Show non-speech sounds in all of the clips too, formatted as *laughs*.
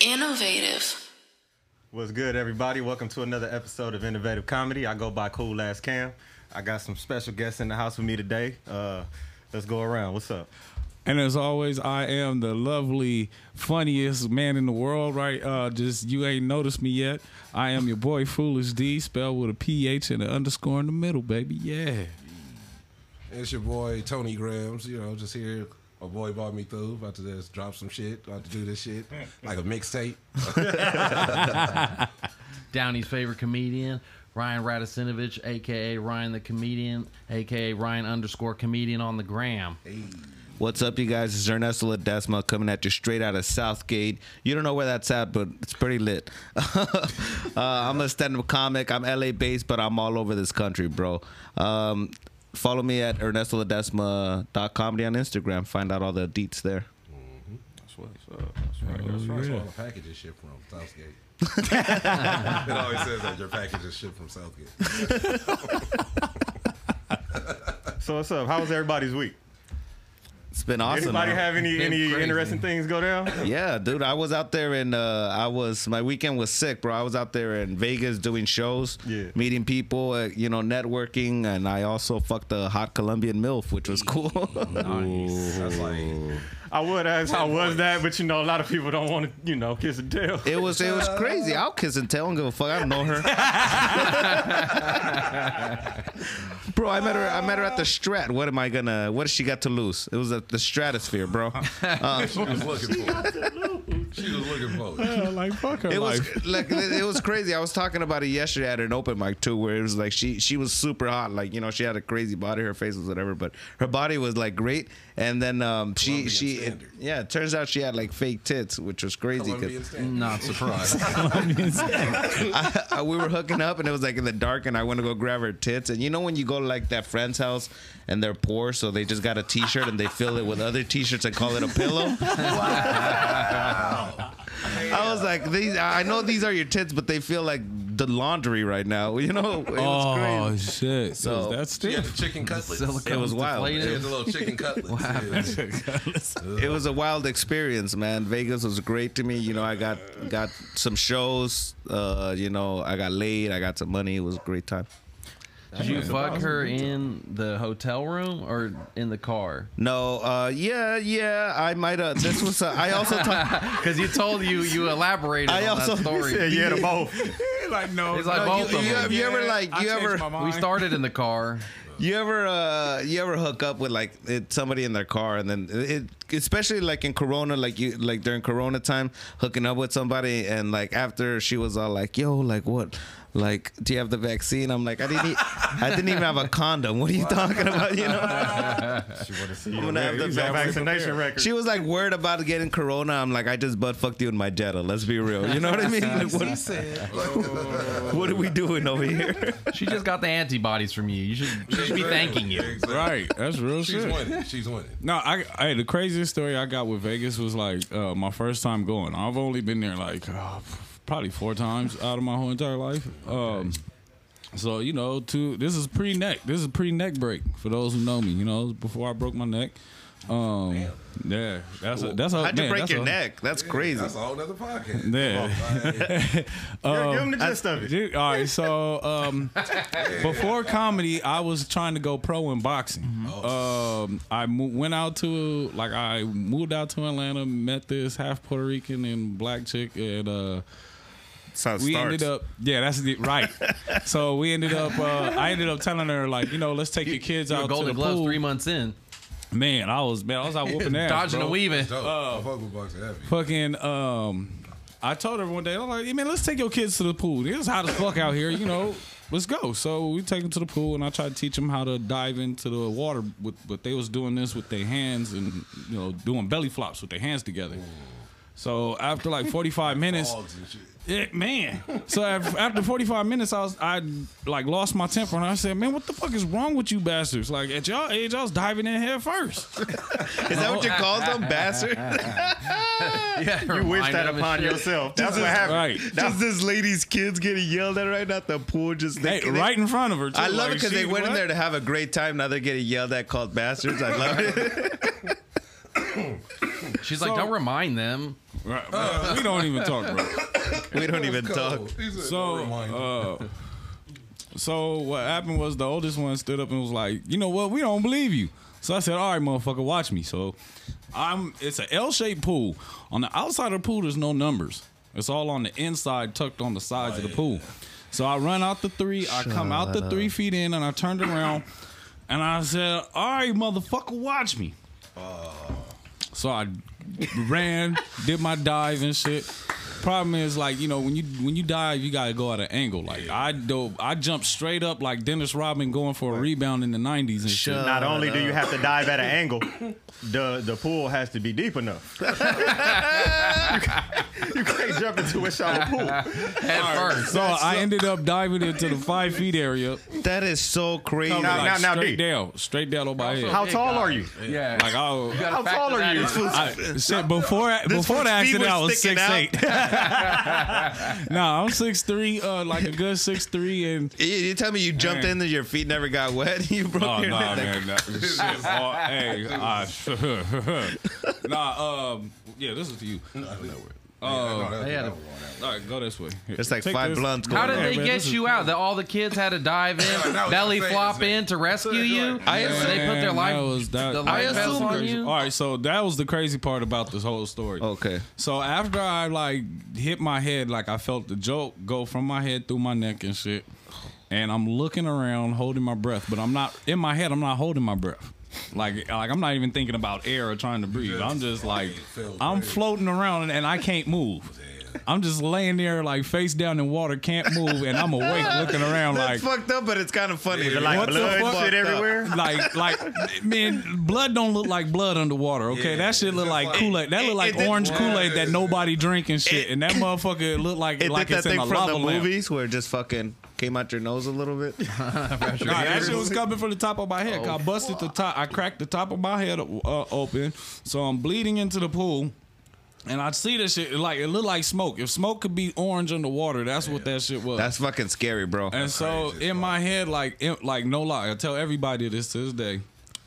Innovative. What's good, everybody? Welcome to another episode of Innovative Comedy. I go by Coolazzcam. I got some special guests in the house with me today. Uh, let's go around. What's up? And as always, I am the lovely, funniest man in the world, right? Uh, just you ain't noticed me yet. I am your boy Phoolish Dee, spelled with a PH and an underscore in the middle, baby. Yeah. It's your boy Tony Gramz. You know, just here. My boy brought me through. About to just drop some shit. About to do this shit like a mixtape. *laughs* Downey's favorite comedian, Ryan Radicinovich, aka Ryan the comedian, aka Ryan underscore comedian on the gram. What's up, you guys? It's Ernesto Ledezma coming at you straight out of Southgate. You don't know where that's at, but it's pretty lit. *laughs* uh, I'm a stand-up comic. I'm LA based, but I'm all over this country, bro. Um, follow me at ernestoledezma.comedy on Instagram. Find out all the deets there. That's what's up. That's right. That's right. All the packages shipped from Southgate. *laughs* it always says that your package is shipped from Southgate. *laughs* So what's up? How was everybody's week? It's been awesome. Anybody man. have any any crazy. interesting things go down? *laughs* Yeah, dude, I was out there and uh, I was my weekend was sick, bro. I was out there in Vegas doing shows, Yeah. meeting people, uh, you know, networking, and I also fucked a hot Colombian milf, which was cool. *laughs* That's like I would ask how was that, but you know a lot of people don't want to you know kiss and tell. it was it was crazy. I'll kiss and tell. I don't give a fuck. I don't know her, *laughs* bro. I met her. I met her at the Strat. What am I gonna? What does she got to lose? It was at the Stratosphere, bro. *laughs* Uh, she was looking for. it. She was looking for. it. Yeah, like fuck her It life. was *laughs* like it was crazy. I was talking about it yesterday at an open mic too, where it was like she she was super hot. Like you know she had a crazy body, her face was whatever, but her body was like great. And then um she Colombian she it, standard. yeah, it turns out she had like fake tits, which was crazy Colombian standard. Not surprised. *laughs* I, I- we were hooking up and it was like in the dark, and I went to go grab her tits. And you know when you go to like that friend's house and they're poor, so they just got a T-shirt and they fill it with other T-shirts and call it a pillow. *laughs* I was like, these. I know these are your tits, but they feel like the laundry right now. *laughs* You know, it was Oh crazy. shit! So- So that's She had stiff. the chicken cutlets. It was wild. She had Deflated. the little chicken *laughs* cutlets. What happened? It was a wild experience, man. Vegas was great to me. You know, I got got some shows. Uh, you know, I got laid. I got some money. It was a great time. Did you fuck her in the hotel room or in the car? No, uh, yeah, yeah. I might have. This was. Uh, I also talked. Because *laughs* you told you you *laughs* elaborated I on also- that story. Yeah, you had them both. *laughs* like no, It's like no, both you, of you, them. have you ever like I you changed ever my mind. we started in the car. you ever uh you ever hook up with like it, somebody in their car and then it especially like in Corona like you like during Corona time hooking up with somebody and like after she was all like yo like what like do you have the vaccine I'm like I didn't e- I didn't even have a condom what are you talking about you know *laughs* She want to see I'm your gonna have the your vaccination record. she was like worried about getting Corona I'm like I just butt fucked you in my Jetta let's be real you know what I mean like, what, *laughs* what are we doing over here She just got the antibodies from you. You should, she should be thanking you. Exactly. right. That's real She's shit. winning. She's winning. No, I, I the craziest story I got with Vegas was like uh, my first time going. I've only been there like uh, probably four times out of my whole entire life. Um, so you know, to this is pre neck. This is pre neck break for those who know me. You know, before I broke my neck. Um, yeah, that's a, that's a how'd you break your a- neck that's crazy That's a whole nother podcast. Yeah. Yeah, give them the gist of it. Dude, all right, so um, *laughs* before comedy, I was trying to go pro in boxing. Um, I mo- went out to like I moved out to Atlanta, met this half Puerto Rican and black chick, and uh, That's how it we starts. ended up yeah, that's it, right. *laughs* so we ended up, uh, I ended up telling her like, you know, let's take your kids You were out to Golden the Gloves pool. three months in, Man, I was man, I was out *laughs* whooping ass, dodging bro. and weaving. Dope. Uh, fuck with Bucks heavy. fucking um I told her one day, I'm like, hey man, let's take your kids to the pool. It's hot as fuck out here, you know. Let's go. So we take them to the pool, and I tried to teach them how to dive into the water. With, but they was doing this with their hands, and you know, doing belly flops with their hands together. So after like 45 minutes, Dogs and shit. yeah, man. So after 45 minutes, I was I like lost my temper, and I said, "Man, what the fuck is wrong with you bastards? Like at y'all age, I was diving in head first. *laughs* Is that what you call them, bastard? *laughs* Yeah, You wish that upon yourself. That's what happened. Right. Just this lady's kids getting yelled at right now at the pool. Just Hey, they- they- right in front of her. Too. I love Like, it because they she- went in there to have a great time. Now they're getting yelled at, called bastards. I love it. *laughs* She's So- like, don't remind them. Right, we don't even talk, bro. *laughs* We don't even talk. He So, "Don't remind me." uh, so what happened was the oldest one stood up and was like, "You know what? We don't believe you." So I said, "All right, motherfucker, watch me." So I'm. It's an L-shaped pool. On the outside of the pool, there's no numbers. It's all on the inside, tucked on the sides of the pool. So I run out the three. I come out the three feet in, and I turned around, and I said, "All right, motherfucker, watch me." So I ran, did my dive and shit. Problem is, like you know, when you when you dive, you gotta go at an angle. Like I dove, I jump straight up like Dennis Rodman going for a rebound in the '90s and shit. Not only do you have to dive at an angle, the the pool has to be deep enough. you, *laughs* can't, you can't jump into a shallow pool. Head first. So I ended up diving into the five feet area. That is so crazy. Now- like now- now, straight D. down, straight down on my head. How tall are you? Yeah. like I, How tall are you? I shit, before before the accident, I was six eight. *laughs* *laughs* no, I'm six three, uh, like a good six three, and You, you tell me you jumped Man. in and your feet never got wet. *laughs* You broke Oh your nah, neck. man, nah, *laughs* shit. Oh, hey, uh, nah, um, yeah, this is for you. Oh, They had a- All right, go this way. Here, It's like take five this. blunts How did they man, get you out? That all the kids had to dive in, *laughs* belly flop in to rescue *laughs* you. I So they put their life, that was- that- the I life vest assume- on you. All right, so that was the crazy part about this whole story. Okay. So after I like hit my head, like I felt the joke go from my head through my neck and shit, and I'm looking around, holding my breath, but I'm not in my head. I'm not holding my breath. Like, like I'm not even thinking about air or trying to breathe. I'm just like, I'm floating around and I can't move. *laughs* I'm just laying there like face down in water, can't move, and I'm awake *laughs* looking around like, That's fucked up, but it's kind of funny. Is it like What the blood fuck? shit everywhere? *laughs* like, like, man, blood don't look like blood underwater. Okay, Yeah, that shit look like like- Kool Aid. That look like it did- orange Yeah. Kool Aid that nobody drink and shit. and that motherfucker look like It like did it's that in thing a from lava the lamp. movies where just fucking came out your nose a little bit. *laughs* Nah, that shit was coming from the top of my head. 'cause I busted the top. I cracked the top of my head uh, open, so I'm bleeding into the pool. And I see this shit like it looked like smoke. If smoke could be orange underwater, that's what that shit was. That's fucking scary, bro. And so in my head, like, in, like no lie, I tell everybody this to this day.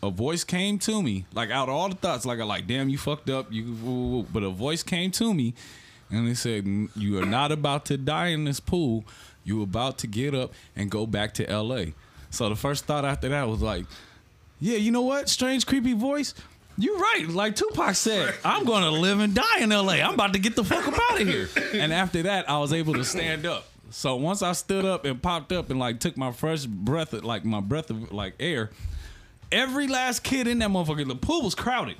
A voice came to me, like out of all the thoughts, like I like, damn, you fucked up, you. But a voice came to me, and they said, you are not about to die in this pool. You about to get up and go back to L.A." So the first thought after that was like, yeah, you know what? Strange, creepy voice. You're right. Like Tupac said, I'm gonna live and die in LA. I'm about to get the fuck up out of here. And after that, I was able to stand up. So once I stood up and popped up and like took my fresh breath, of, like my breath of like air, every last kid in that motherfucker, the pool was crowded.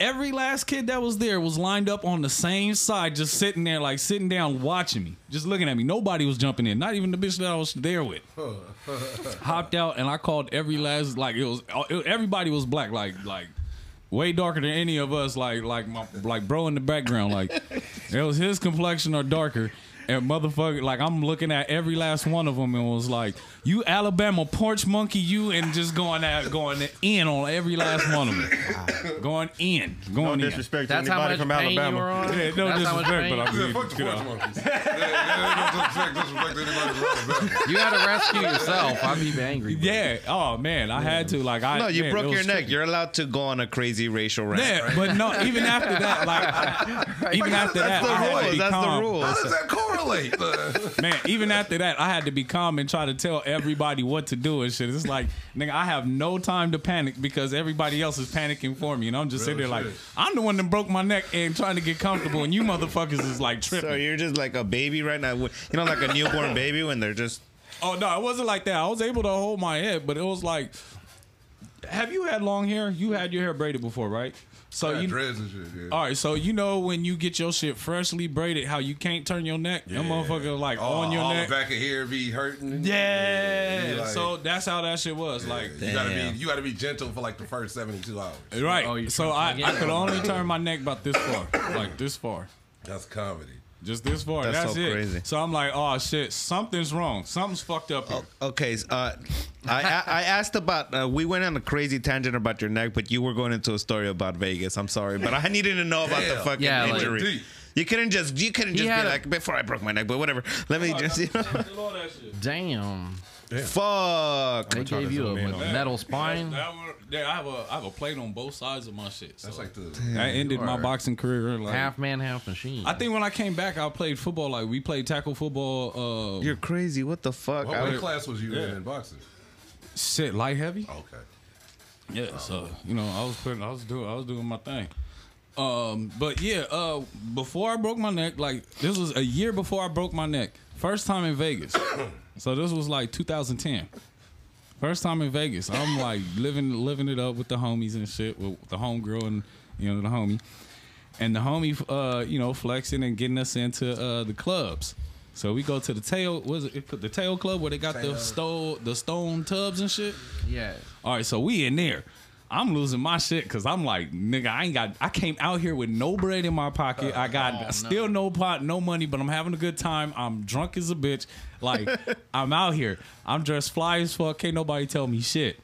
Every last kid that was there was lined up on the same side, just sitting there, like sitting down, watching me, just looking at me. Nobody was jumping in, not even the bitch that I was there with *laughs* hopped out and I called every last like it was uh, it- everybody was black like like way darker than any of us like like my like bro in the background like it was his complexion or darker and motherfucker like I'm looking at every last one of them and was like you Alabama porch monkey you and just going out, going in on every last one of them going in No going in disrespect to That's how anybody much from pain you were Alabama. on. yeah, no That's how much disrespect pain. but I Yeah, mean, fuck the you know. porch monkeys. *laughs* Yeah, yeah, don't disrespect, disrespect anybody from Alabama. You had to rescue yourself. I'd be angry. bro. yeah oh man I had to like I no, you man, broke your was neck. tricky. You're allowed to go on a crazy racial rant. Yeah, but no, even after that, like, *laughs* *laughs* even after that, That's the I had to be That's the calm. rules. How does that correlate? *laughs* Man, even after that, I had to be calm and try to tell everybody what to do and shit. It's like, nigga, I have no time to panic because everybody else is panicking for me, and I'm just sitting there like. I'm the one that broke my neck and trying to get comfortable, and you motherfuckers is like tripping. So you're just like a baby right now. You know, like a newborn baby when they're just. Oh no, it wasn't like that. I was able to hold my head, but it was like, have you had long hair? You had your hair braided before, right? So yeah, you dreads and shit. Yeah. All right, so you know when you get your shit freshly braided, how you can't turn your neck? That motherfucker like all, on your all neck. the back of hair be hurting. Yeah. You like- so that's how that shit was. Like you gotta be you gotta be gentle for like the first seventy two hours. right. Oh, so I, I could only turn my neck about this far. Like this far. That's comedy. Just this far. That's That's, so it. crazy. So I'm like, oh shit, something's wrong. Something's fucked up here. Okay, uh, I I *laughs* I asked about. Uh, we went on a crazy tangent about your neck, but you were going into a story about Vegas. I'm sorry, but I needed to know about the fucking Yeah, injury. Deep. you couldn't just you couldn't just be a- like before I broke my neck, but whatever. Let me just you *laughs* know. All that shit. Damn. Fuck. They gave you zoom a in metal spine. That one- yeah, I have a I have a plate on both sides of my shit. So That's like the. I ended my boxing career. Like, Half man, half machine. I think when I came back, I played football. Like we played tackle football. Uh, You're crazy. What the fuck? What I weight class was you in in boxing? shit light heavy. Okay. Yeah, so you know, I was putting, I was doing, I was doing my thing. Um, but yeah, uh, before I broke my neck, like this was a year before I broke my neck. First time in Vegas. *coughs* so this was like 2010. First time in Vegas. I'm like *laughs* living, living it up with the homies and shit, with the homegirl and you know the homie, and the homie, uh, you know, flexing and getting us into uh, the clubs. So we go to the tail, was it the tail club where they got the Tail. stone, the stone tubs and shit. yeah. All right, so we in there. I'm losing my shit because I'm like, nigga, I ain't got. I came out here with no bread in my pocket. I got Oh, no. still no pot, no money, but I'm having a good time. I'm drunk as a bitch. Like *laughs* I'm out here. I'm dressed fly as fuck. Can't nobody tell me shit.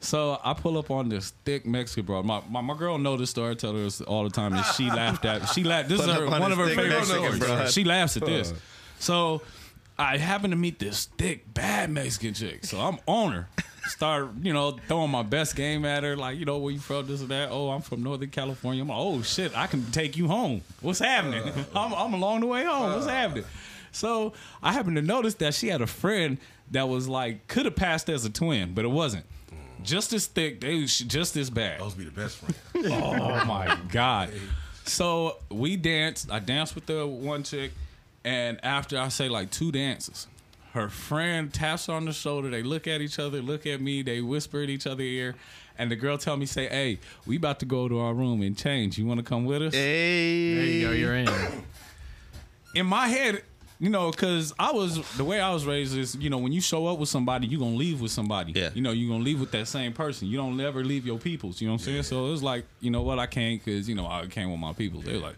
So I pull up on this thick Mexican bro. My, my my girl know this story. I tell her this all the time, and she laughed at. She laughed. This is her, on one of her favorite Mexican stories. broad. She laughs at this. So I happen to meet this thick, bad Mexican chick. So I'm on her. Start, you know, throwing my best game at her, like, you know, where you from, this and that. Oh, I'm from Northern California. I'm like, oh shit, I can take you home. What's happening? Uh, *laughs* I'm, I'm along the way home. What's uh. happening? So I happened to notice that she had a friend that was like could have passed as a twin, but it wasn't. Just as thick, they was just as bad. Those be the best friends. *laughs* Oh my god! *laughs* So we danced. I danced with the one chick, and after I say like two dances, her friend taps her on the shoulder. They look at each other, look at me. They whisper at each other ear, and the girl tell me, "Say, hey, we about to go to our room and change. You want to come with us?" Hey. There you go. You're in. in my head, you know, because I was the way I was raised is, you know, when you show up with somebody, you gonna leave with somebody. Yeah. You know, you gonna leave with that same person. You don't ever leave your peoples. You know what I'm saying? So it was like, you know what, I can't because you know I came with my people. They're like,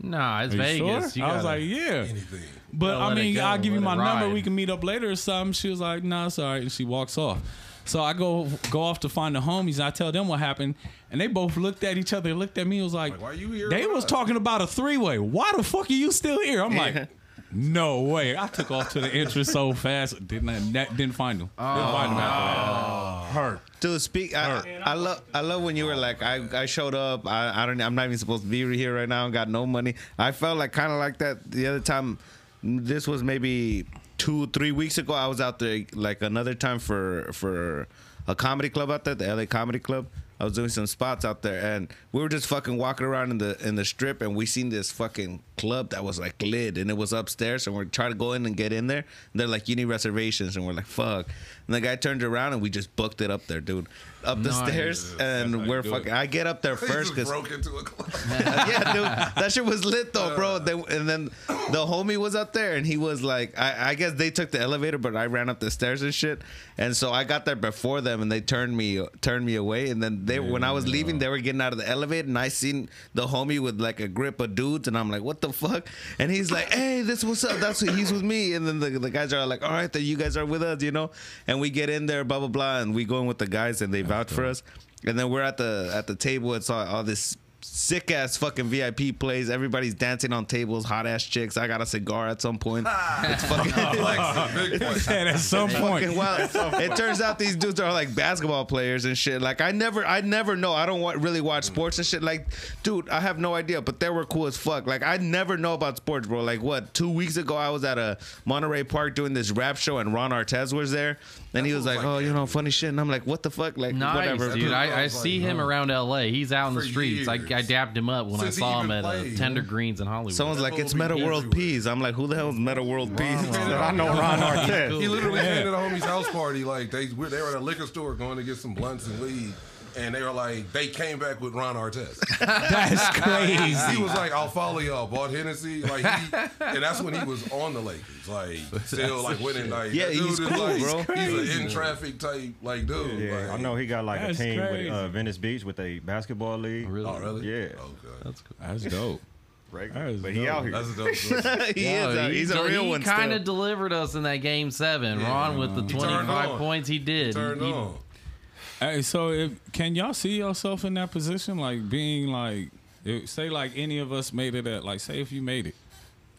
Nah, it's "Are you Vegas. sure?" You I was gotta- like, yeah. Anything. But Gotta I let it mean, go, I'll give you let my it number. ride. We can meet up later or something. She was like, nah, it's all right. And she walks off. So I go go off to find the homies and I tell them what happened. And they both looked at each other and looked at me and was like, Like, why you here They with was us? talking about a three way. Why the fuck are you still here? I'm like, *laughs* no way. I took off to the entrance so fast. Didn't didn't find them. Didn't oh. find them after that. Oh. Hurt. Dude, speak. I, I love. I love when you were like, I, I showed up. I, I don't. I'm not even supposed to be here right now. Got no money. I felt like kind of like that the other time. This was maybe two, three weeks ago. I was out there like another time for for a comedy club out there, the LA Comedy Club. I was doing some spots out there, and we were just fucking walking around in the in the strip, and we seen this fucking club that was like lit, and it was upstairs, and we're trying to go in and get in there. And they're like, "You need reservations," and we're like, "Fuck!" And the guy turned around, and we just booked it up there, dude, up the Nice. stairs, and how we're do it. fucking. I get up there first because broke into a club. *laughs* yeah, dude, that shit was lit though, bro. Uh. They, and then the homie was up there, and he was like, I, I guess they took the elevator, but I ran up the stairs and shit, and so I got there before them, and they turned me turned me away, and then they when I was leaving, they were getting out of the elevator, and I seen the homie with like a grip of dudes, and I'm like, what the fuck? And he's like, hey, this what's up? That's what he's with me, and then the, the guys are like, all right, then you guys are with us, you know, and we get in there, blah blah blah, and we go in with the guys, and they vouch for us. And then we're at the at the table. It's all, all this sick ass fucking VIP plays. Everybody's dancing on tables, hot ass chicks. I got a cigar at some point. *laughs* it's fucking. Big flex. And *laughs* at some point, Fucking well, it turns out these dudes are like basketball players and shit. Like I never, I never know. I don't wa- really watch sports and shit. Like, dude, I have no idea. But they were cool as fuck. Like I never know about sports, bro. Like what? Two weeks ago, I was at a Monterey Park doing this rap show, and Ron Artest was there, and he was like, like "Oh, you know, funny shit." And I'm like, "What the fuck?" Like, Nice, whatever. dude. I, I like, see him around L.A. He's out in the streets. I, years. I dapped him up when Since I saw him even at uh, played, Tender. Greens in Hollywood. Someone's like, "It's will be Metta World Peace." I'm like, "Who the hell is Metta World Peace?" *laughs* I know Ron *laughs* Artest. He literally came to the homie's house party. Like they, they were at a liquor store going to get some blunts and weed, and they were like, they came back with Ron Artest. *laughs* that's crazy. he was like, "I'll follow y'all." Bought Hennessy, like, he, and that's when he was on the Lakers, like, *laughs* still like winning. Like, Yeah, that dude he's is, cool, like, bro. He's an in traffic type, like, dude. Yeah, like, I know he got like That's a team crazy. with uh, Venice Beach with a basketball league. Really? Oh, really? Yeah. Okay. That's cool. That's dope. *laughs* Right. That is But he dope. out here. That's a dope story. he Yo, is. A, he's a real one. he kind of still. delivered us in that game seven. Yeah. Ron with the He turned 25 on. points he did. Turned He- on. Hey, so if can y'all see yourself in that position, like being like, if, say like any of us made it at, like say if you made it,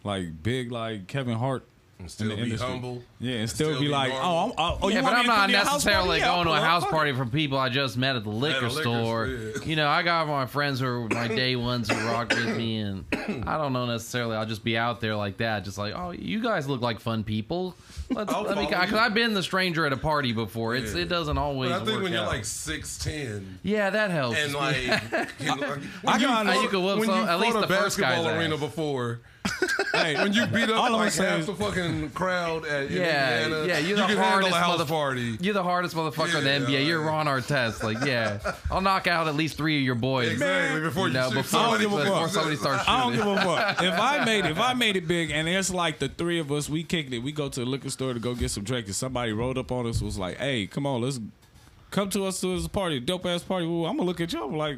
like big like Kevin Hart And still be industry. humble. Yeah, and still, be like, normal. oh, I'm, oh, oh, you yeah, want but I'm not to your house necessarily party? Yeah, going to a I'll house party from people I just met at the liquor liquor store. store, yeah. You know, I got my friends who are my *laughs* day ones who rock with me, and I don't know necessarily. I'll just be out there like that, just like, oh, you guys look like fun people. Let's, I'll let me, oh, follow because. I've been the stranger at a party before. It's Yeah. it doesn't always. But I think work when you're out. like six ten yeah, that helps. and like, *laughs* you know, like I when you, got- fought- you can whoop when some- you at least fought a the first guy's basketball arena before. *laughs* Hey, When you beat up I'm like half the fucking crowd at Yeah, Indiana, yeah, you're you the can handle hardest a house mother- party. You're the hardest motherfucker in the Yeah, NBA. You're like- Ron Artest. Like, yeah, *laughs* I'll knock out at least three of your boys. Exactly before You you, know, shoot before, somebody. give a before fuck. somebody starts I don't give a fuck. *laughs* If I made it, if I made it big, and it's like the three of us, we kicked it. We go to the liquor store to go get some drinks, and somebody rolled up on us, was like, "Hey, come on, let's come to us to this party, dope ass party." Ooh, I'm gonna look at you. I'm like,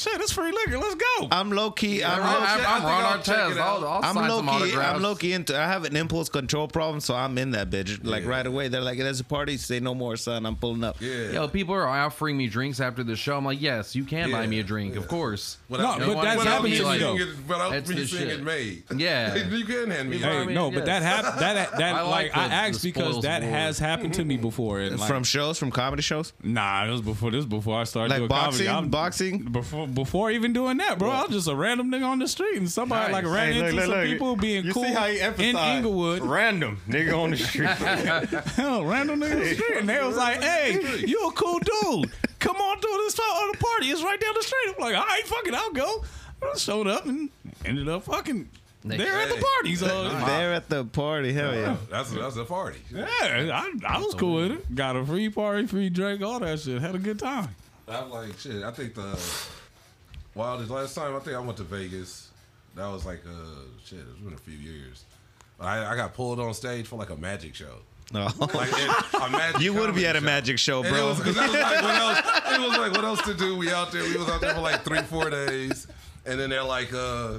"Shit, it's free liquor. Let's go." I'm low key. I'm, I'm, low, I'm, I I'm think Ron I'll check Artest. it out. I'll, I'll I'm sign low some key. I'm low key into. I have an impulse control problem, so I'm in that bitch. Like Yeah. right away, they're like, "There's a party. Say no more, son. I'm pulling up." Yeah. Yo, people are offering me drinks after the show. I'm like, yes, you can buy me a drink, of course. Without, No, but that's happened to me, seeing though. it- Without That's me the seeing shit. it made. Yeah. *laughs* you can hand me You a know what I Hey, no, but that happened. hap- *laughs* that that like, like I asked because that has happened to me before. From shows, from comedy shows. nah, it was before this. Before I started Like doing boxing? comedy. I'm- Boxing? Before before even doing that, bro. I was just a random nigga on the street, and somebody like Nice. ran Hey, look, into look, some look. people being you cool see how he in emphasized Inglewood. random nigga on the street. *laughs* Hell, random nigga on the street, and they was like, "Hey, you a cool dude? Come on to this on the party. It's right down the street." I'm like, "All right, fuck it, I'll go." I showed up and ended up fucking They- there at the party. So They're at the party. Hell yeah. That's that's a party. yeah, I, I was cool with it. Got a free party, free drink, all that shit. Had a good time. I'm like shit. I think the wildest last time I think I went to Vegas. That was like uh shit. It's been a few years. I, I got pulled on stage for like a magic show. *laughs* No. Like it- a magic You would be at a show. magic show, And it bro. was, it was like what else? *laughs* It was like what else to do? We out there. We was out there for like three, four days, and then they're like, uh,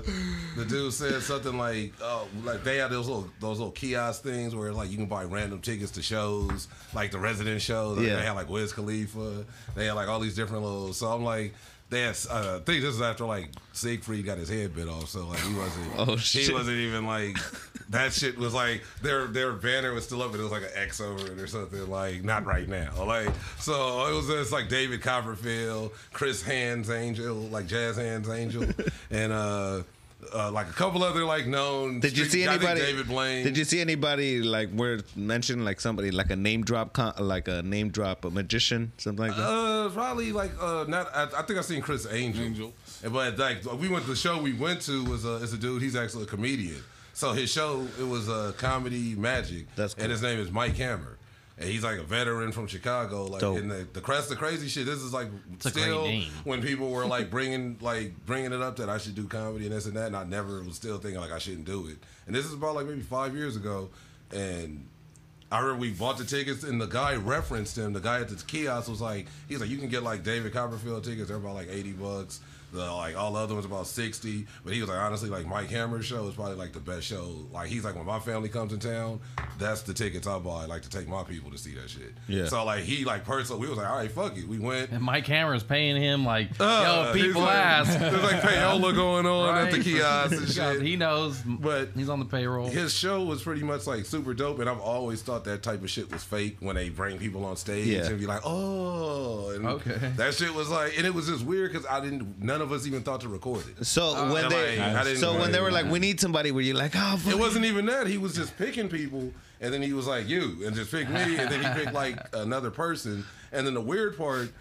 the dude said something like, oh, like they had those little those little kiosk things where like you can buy random tickets to shows, like the Resident show. Like, Yeah. They had like Wiz Khalifa. They had like all these different little. So I'm like. Had, uh, I think this is after like Siegfried got his head bit off, so like he wasn't. *laughs* Oh, shit. He wasn't even like that. Shit was like their their banner was still up, but it was like an X over it or something. Like not right now. Like so, it was just like David Copperfield, Chris Hands Angel, like Jazz Hands Angel, *laughs* and uh, uh like a couple other like known. Did you see anybody? David Blaine. Did you see anybody like worth mention like somebody like a name drop, con- like a name drop, a magician, something like that? Uh, probably like uh, not. I, I think I seen Criss Angel. Angel. But like we went to the show we went to was uh, is a dude. He's actually a comedian. So his show it was a uh, comedy magic. That's cool. and his name is Mike Hammer. And he's like a veteran from Chicago. Like Dope. in the the crest, the crazy shit. This is like a great still when people were like *laughs* bringing like bringing it up that I should do comedy and this and that. And I never was still thinking like I shouldn't do it. And this is about like maybe five years ago. And I remember we bought the tickets, and the guy referenced him. The guy at the kiosk was like, he's like, you can get like David Copperfield tickets. They're about like eighty bucks. The like all the other ones about sixty. But he was like, honestly, like Mike Hammer's show is probably like the best show. Like he's like, when my family comes in town, that's the tickets I buy. I like to take my people to see that shit. Yeah. So like he like personally, we was like, all right, fuck it. We went. And Mike Hammer's paying him like, Uh, yo, he's people like- ask. *laughs* There's like payola going on at the Right? kiosk and *laughs* He shit. He knows, But he's on the payroll. his show was pretty much like super dope, and I've always thought that type of shit was fake when they bring people on stage Yeah. and be like, "Oh," and Okay. that shit was like, and it was just weird because I didn't, none of us even thought to record it. So when they, like, I so when they were like, we need somebody, were you like, oh, fuck It wasn't even that. He was just picking people, and then he was like, "You," and just picked me, and then he picked like *laughs* another person, and then the weird part.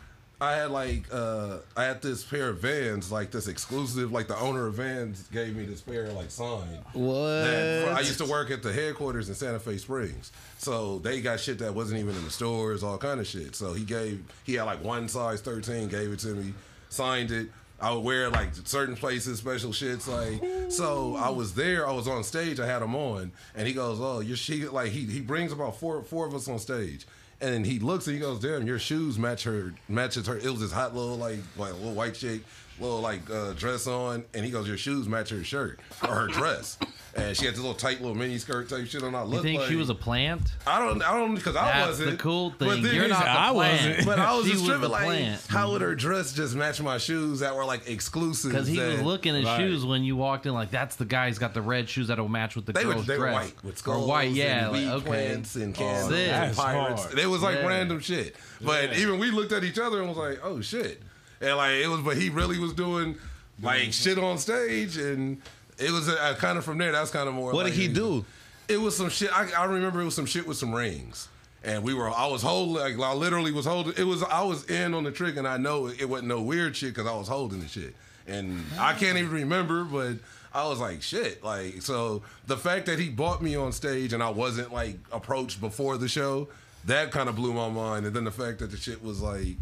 I had like uh I had this pair of Vans, like this exclusive, like the owner of Vans gave me this pair like signed. that- what? I used to work at the headquarters in Santa Fe Springs, so they got shit that wasn't even in the stores, all kind of shit. So he gave, he had like one size thirteen, gave it to me, signed it. I would wear like certain places, special shits, like. So I was there, I was on stage, I had him on, and he goes, "Oh, your she like he he brings about four four of us on stage." And he looks and he goes, "Damn, your shoes match her, matches her." It was this hot little like, like little white chick, little like uh, dress on, and he goes, "Your shoes match her shirt or her dress." And she had this little tight little mini skirt type shit on. I You think like, she was a plant? I don't, I don't, because I That's wasn't. the cool But thing. then You're not the I plant. wasn't. But I was She just tripping the like, plant. how would her dress just match my shoes that were like exclusive? Because he was looking at Right. shoes when you walked in, like that's the guy who's got the red shoes that'll match with the They were, girl's they were dress. white with skulls or white, yeah. and Like, weed okay, plants and candles sick. and That's pirates. hard. It was like Yeah. random shit. But even we looked at each other and was like, oh shit. And like it was, but he really was doing like shit on stage, and it was uh, kind of from there. That's kind of more. What like, did he do? It was some shit. I, I remember it was some shit with some rings. And we were, I was holding, like, I literally was holding, it was, I was in on the trick and I know it, it wasn't no weird shit because I was holding the shit. And I can't even remember, but I was like, shit. Like, so the fact that he bought me on stage and I wasn't like approached before the show, that kind of blew my mind. And then the fact that the shit was like,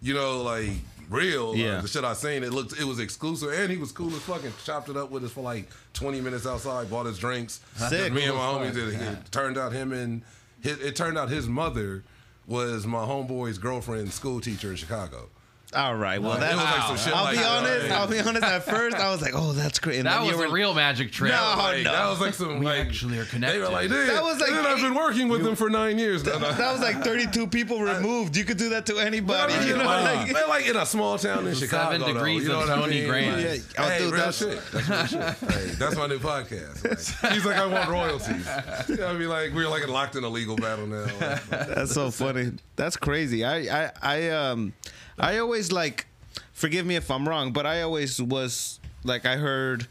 you know, like real. Yeah. Yeah. the shit I seen, it looked, it was exclusive, and he was cool as fucking. Chopped it up with us for like twenty minutes outside. Bought us drinks. Sick. Me and my homies did it. It turned out him and his, it turned out his mother was my homeboy's girlfriend, school teacher in Chicago. All right. Well, that was like some shit I'll like be that. honest. I'll be honest. At first, I was like, "Oh, that's great." And That then was you a real magic trick. No, Like, no. That was like some We like actually are They connected. were like, Dude, That was like- and then I've been working with them for nine years. now. *laughs* That was like 32 people *laughs* removed. You could do that to anybody. But, You know, like, like, they're like in a small town in Chicago. seven though, degrees you know of what I Tony mean? Grant. Like, Yeah, hey, dude, that's- shit. That's real shit. *laughs* Hey, that's my new podcast. Like, he's like, I want royalties. You know, I mean, like we're like locked in a legal battle now. That's so funny. That's crazy. I, I, I, um, I always like. Forgive me if I'm wrong, but I always was like I heard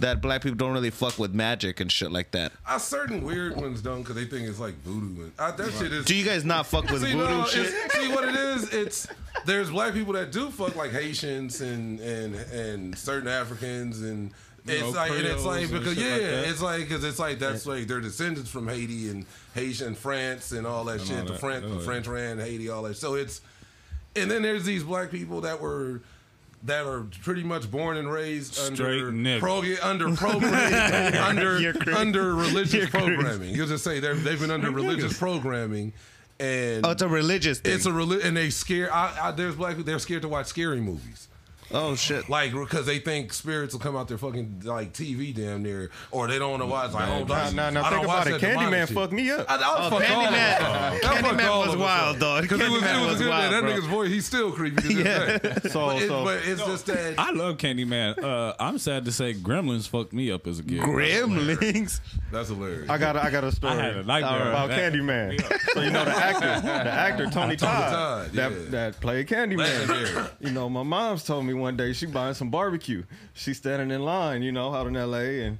that black people don't really fuck with magic and shit like that. I certain weird ones don't because they think it's like voodoo. And I, that shit is. Do you guys not fuck with see, voodoo no, shit? see what it is? It's there's black people that do fuck like Haitians and and and certain Africans and. It's know, like and it's like and because yeah, like it's like because it's like that's like their descendants from Haiti and Haitian France and all that shit. all The. French, Oh, the yeah. French ran Haiti, all that. So it's and then there's these black people that were that are pretty much born and raised Straight under nigga. pro, under program *laughs* under under religious You're crazy. programming. You'll just say they're, they've been under religious programming, and Oh, it's a religious thing. it's a reli- and they scare. I, I, there's black they're scared to watch scary movies. Oh shit. Like because they think spirits will come out their fucking like TV damn near, or they don't want to watch. Like, oh, Nah, nah, nah. I Think don't watch about it. Candyman fucked me up. I, I Oh, fucked all of Candyman. us up. I fucked Candyman was wild, up. dog. Because it was, it was, was good. wild, that bro. nigga's voice, he's still creepy. to this Yeah. day. *laughs* So- but, it- so- but it's just that. I love Candyman. Uh, I'm sad to say Gremlins fucked me up as a kid. Gremlins. That's hilarious. I got a, I got a story I had a about of that. Candyman. So you know the actor, the actor *laughs* Tony Todd, Todd, that that played Candyman. Legendary. You know, my mom's told me one day she buying some barbecue. She's standing in line, you know, out in L.A. and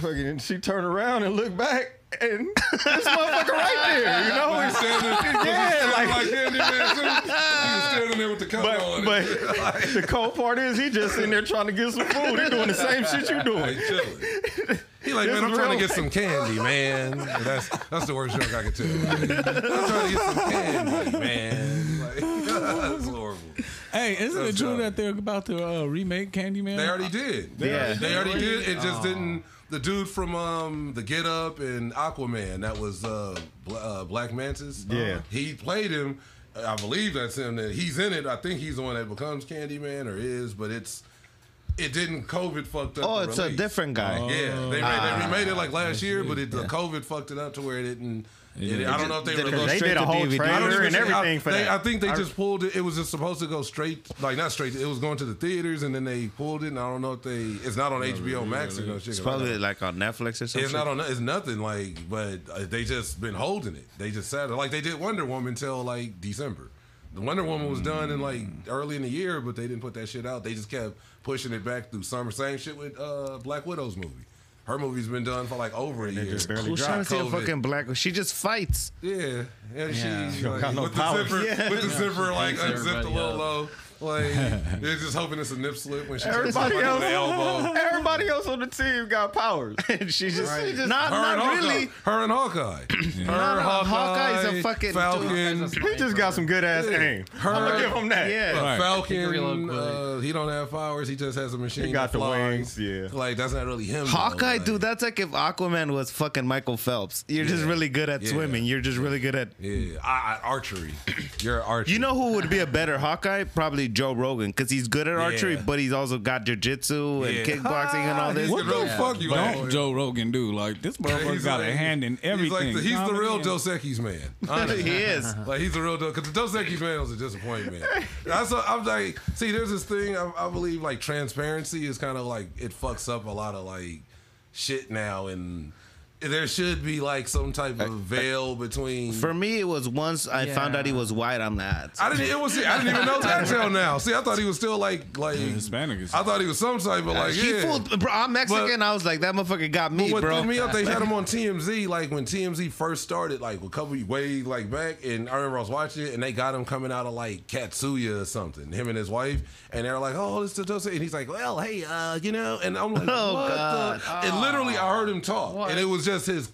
fucking she turned around and looked back. And *laughs* this motherfucker right there, you know, He's standing, Yeah, like, like- Candyman too. He was standing there with the coat on. but and but the cold part is he just in there trying to get some food. He doing the same shit you Like doing. chilling. He like, man, I'm trying to get some candy, man. That's that's the worst joke I could tell. I'm trying to get some candy, man. Like, *laughs* that's horrible. Hey, isn't That's it true dumb. that they're about to uh, remake Candyman? They already did. Yeah. they already did. It just didn't. The dude from um, the Get Up and Aquaman, that was uh, Bla- uh, Black Manta. Yeah. he played him. I believe that's him. That he's in it. I think he's the one that becomes Candyman or is, but it's it didn't. COVID fucked up. Oh, the it's a different guy. Yeah, they, Ah. made, they remade it like last year, but it, the COVID fucked it up to where it didn't. It- I don't know if they were go They straight did a to whole DVD? trailer I and think- everything I, for they, that. I think they just pulled it. It was just supposed to go straight, like not straight. It was going to the theaters, and then they pulled it. And I don't know if they. It's not on HBO Max or no shit. It's probably like on Netflix or something. It's not on. It's nothing like, but uh, they just been holding it. They just sat it like they did Wonder Woman until like December. The Wonder Woman was done in like early in the year, but they didn't put that shit out. They just kept pushing it back through summer. Same shit with uh, Black Widow's movie. Her movie's been done for like over a year. just barely Who's trying to see a fucking black? She just fights. Yeah, and Yeah. she don't like, got no with, powers. the zipper, with the zipper like Thanks unzipped a little up. low. Like *laughs* they're just hoping it's a nip slip when she takes Everybody somebody else, the elbow. *laughs* everybody else on the team got powers. *laughs* and she just, Right. not, Her and not Hawkeye. really. Her and Hawkeye. *clears throat* Her, no, Hawkeye, Hawkeye's a fucking- Falcon. He just got some good ass aim. Her- I'm gonna give him that. Yeah. Uh, Right. Falcon, uh, he don't have powers. He just has a machine. He got that the wings, yeah. like that's not really him. Hawkeye, Like, dude, that's like if Aquaman was fucking Michael Phelps. You're just really good at Yeah. swimming. You're just really good at. Yeah, I, I, archery. You're an archer. You know who would be a better Hawkeye? Probably Joe Rogan because he's good at archery, but he's also got jujitsu and Yeah. kickboxing and all this. What gonna the fuck you Don't all. Joe Rogan do like this motherfucker He's got a hand in everything. He's like the, he's the Comedy real and- Dos Equis man. *laughs* Honestly. he is. Like he's the real because the Dos Equis man was a disappointment. That's what I'm like. See, there's this thing I, I believe like transparency is kind of like it fucks up a lot of like shit now, and there should be like some type of veil between. For me, it was once I found out he was white. I'm not. I didn't. It was. I didn't even know that till now. See, I thought he was still like like Hispanic I thought he was some type of like he yeah. fooled, bro, I'm Mexican. But- I was like, that motherfucker got me, what bro. threw me up, they had him on *laughs* TMZ like when TMZ first started, like a couple way like back, and I remember I was watching it, and they got him coming out of like Katsuya or something, him and his wife, and they're like, "Oh, this is Dose," and he's like, "Well, hey, uh, you know," and I'm like, *laughs* Oh, "What?" God. The? And literally, I heard him talk, What? and it was just his.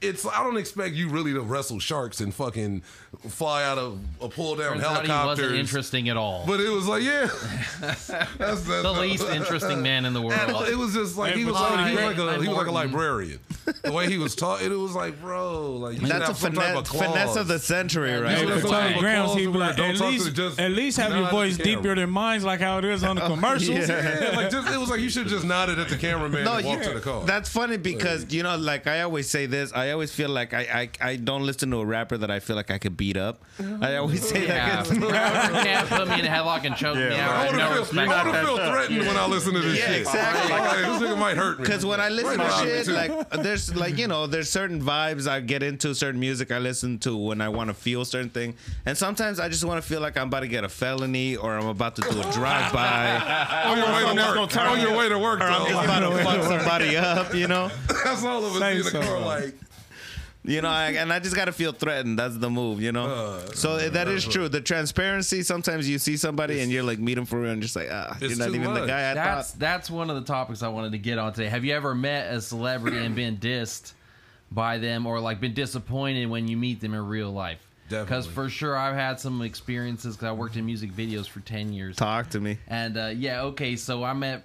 It's I don't expect you really to wrestle sharks and fucking fly out of a pull down helicopter. out wasn't interesting at all. But it was like, yeah, *laughs* that's, that's the least interesting man in the world. and it was just like he was but like he was like a he was like a librarian. The way he was taught, it was like, bro, like you That's a have finesse, of finesse of the century, right? Yeah, for that's why 20 I'm grams, applause he'd be over like, at least, just- at least have your nod at voice deeper camera. than mine's, like how it is on the *laughs* commercials. Yeah, *laughs* like just it was like you should just nodded at the cameraman No, and walk you- to the car. that's funny because you know, like I always say this. I always feel like I, I I don't listen to a rapper that I feel like I could beat up. I always say yeah, that. *laughs* 'cause- rapper *laughs* can't put me in a headlock and choke me out. I I want have no to feel, respect. I wanna feel threatened when I listen to this Yeah, shit. exactly. Like, hey, this nigga might hurt me. Because when I listen Right to around me, shit, too. *laughs* like there's like you know, there's certain vibes I get into, certain music I listen to when I want to feel certain thing, and sometimes I just want to feel like I'm about to get a felony or I'm about to do a drive by, on your way to work, on your way to work, or I'm just though. about to fuck somebody up, you know. That's all of us Say in the car, like. You know, I, and I just gotta feel threatened. That's the move, you know. Uh, so that is true. The transparency. Sometimes you see somebody and you're like meet them for real, and just like, ah, you're It's not too even the guy I That's thought. that's one of the topics I wanted to get on today. Have you ever met a celebrity and been dissed by them, or like been disappointed when you meet them in real life? Because for sure, I've had some experiences. Because I worked in music videos for ten years. Talk to me. And uh, yeah, okay, so I met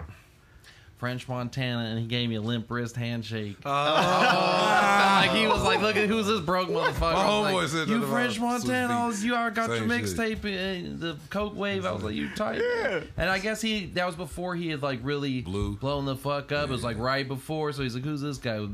French Montana, and he gave me a limp wrist handshake. Oh. *laughs* like he was like, "Look at who's this broke motherfucker." My homeboy said "You French Montana? I was, you I got your Same shit. mixtape, the Coke Wave." I was like, "You tight?" Yeah. And I guess he that was before he had like really Blew. blown the fuck up. It was like right before, so he's like, "Who's this guy?"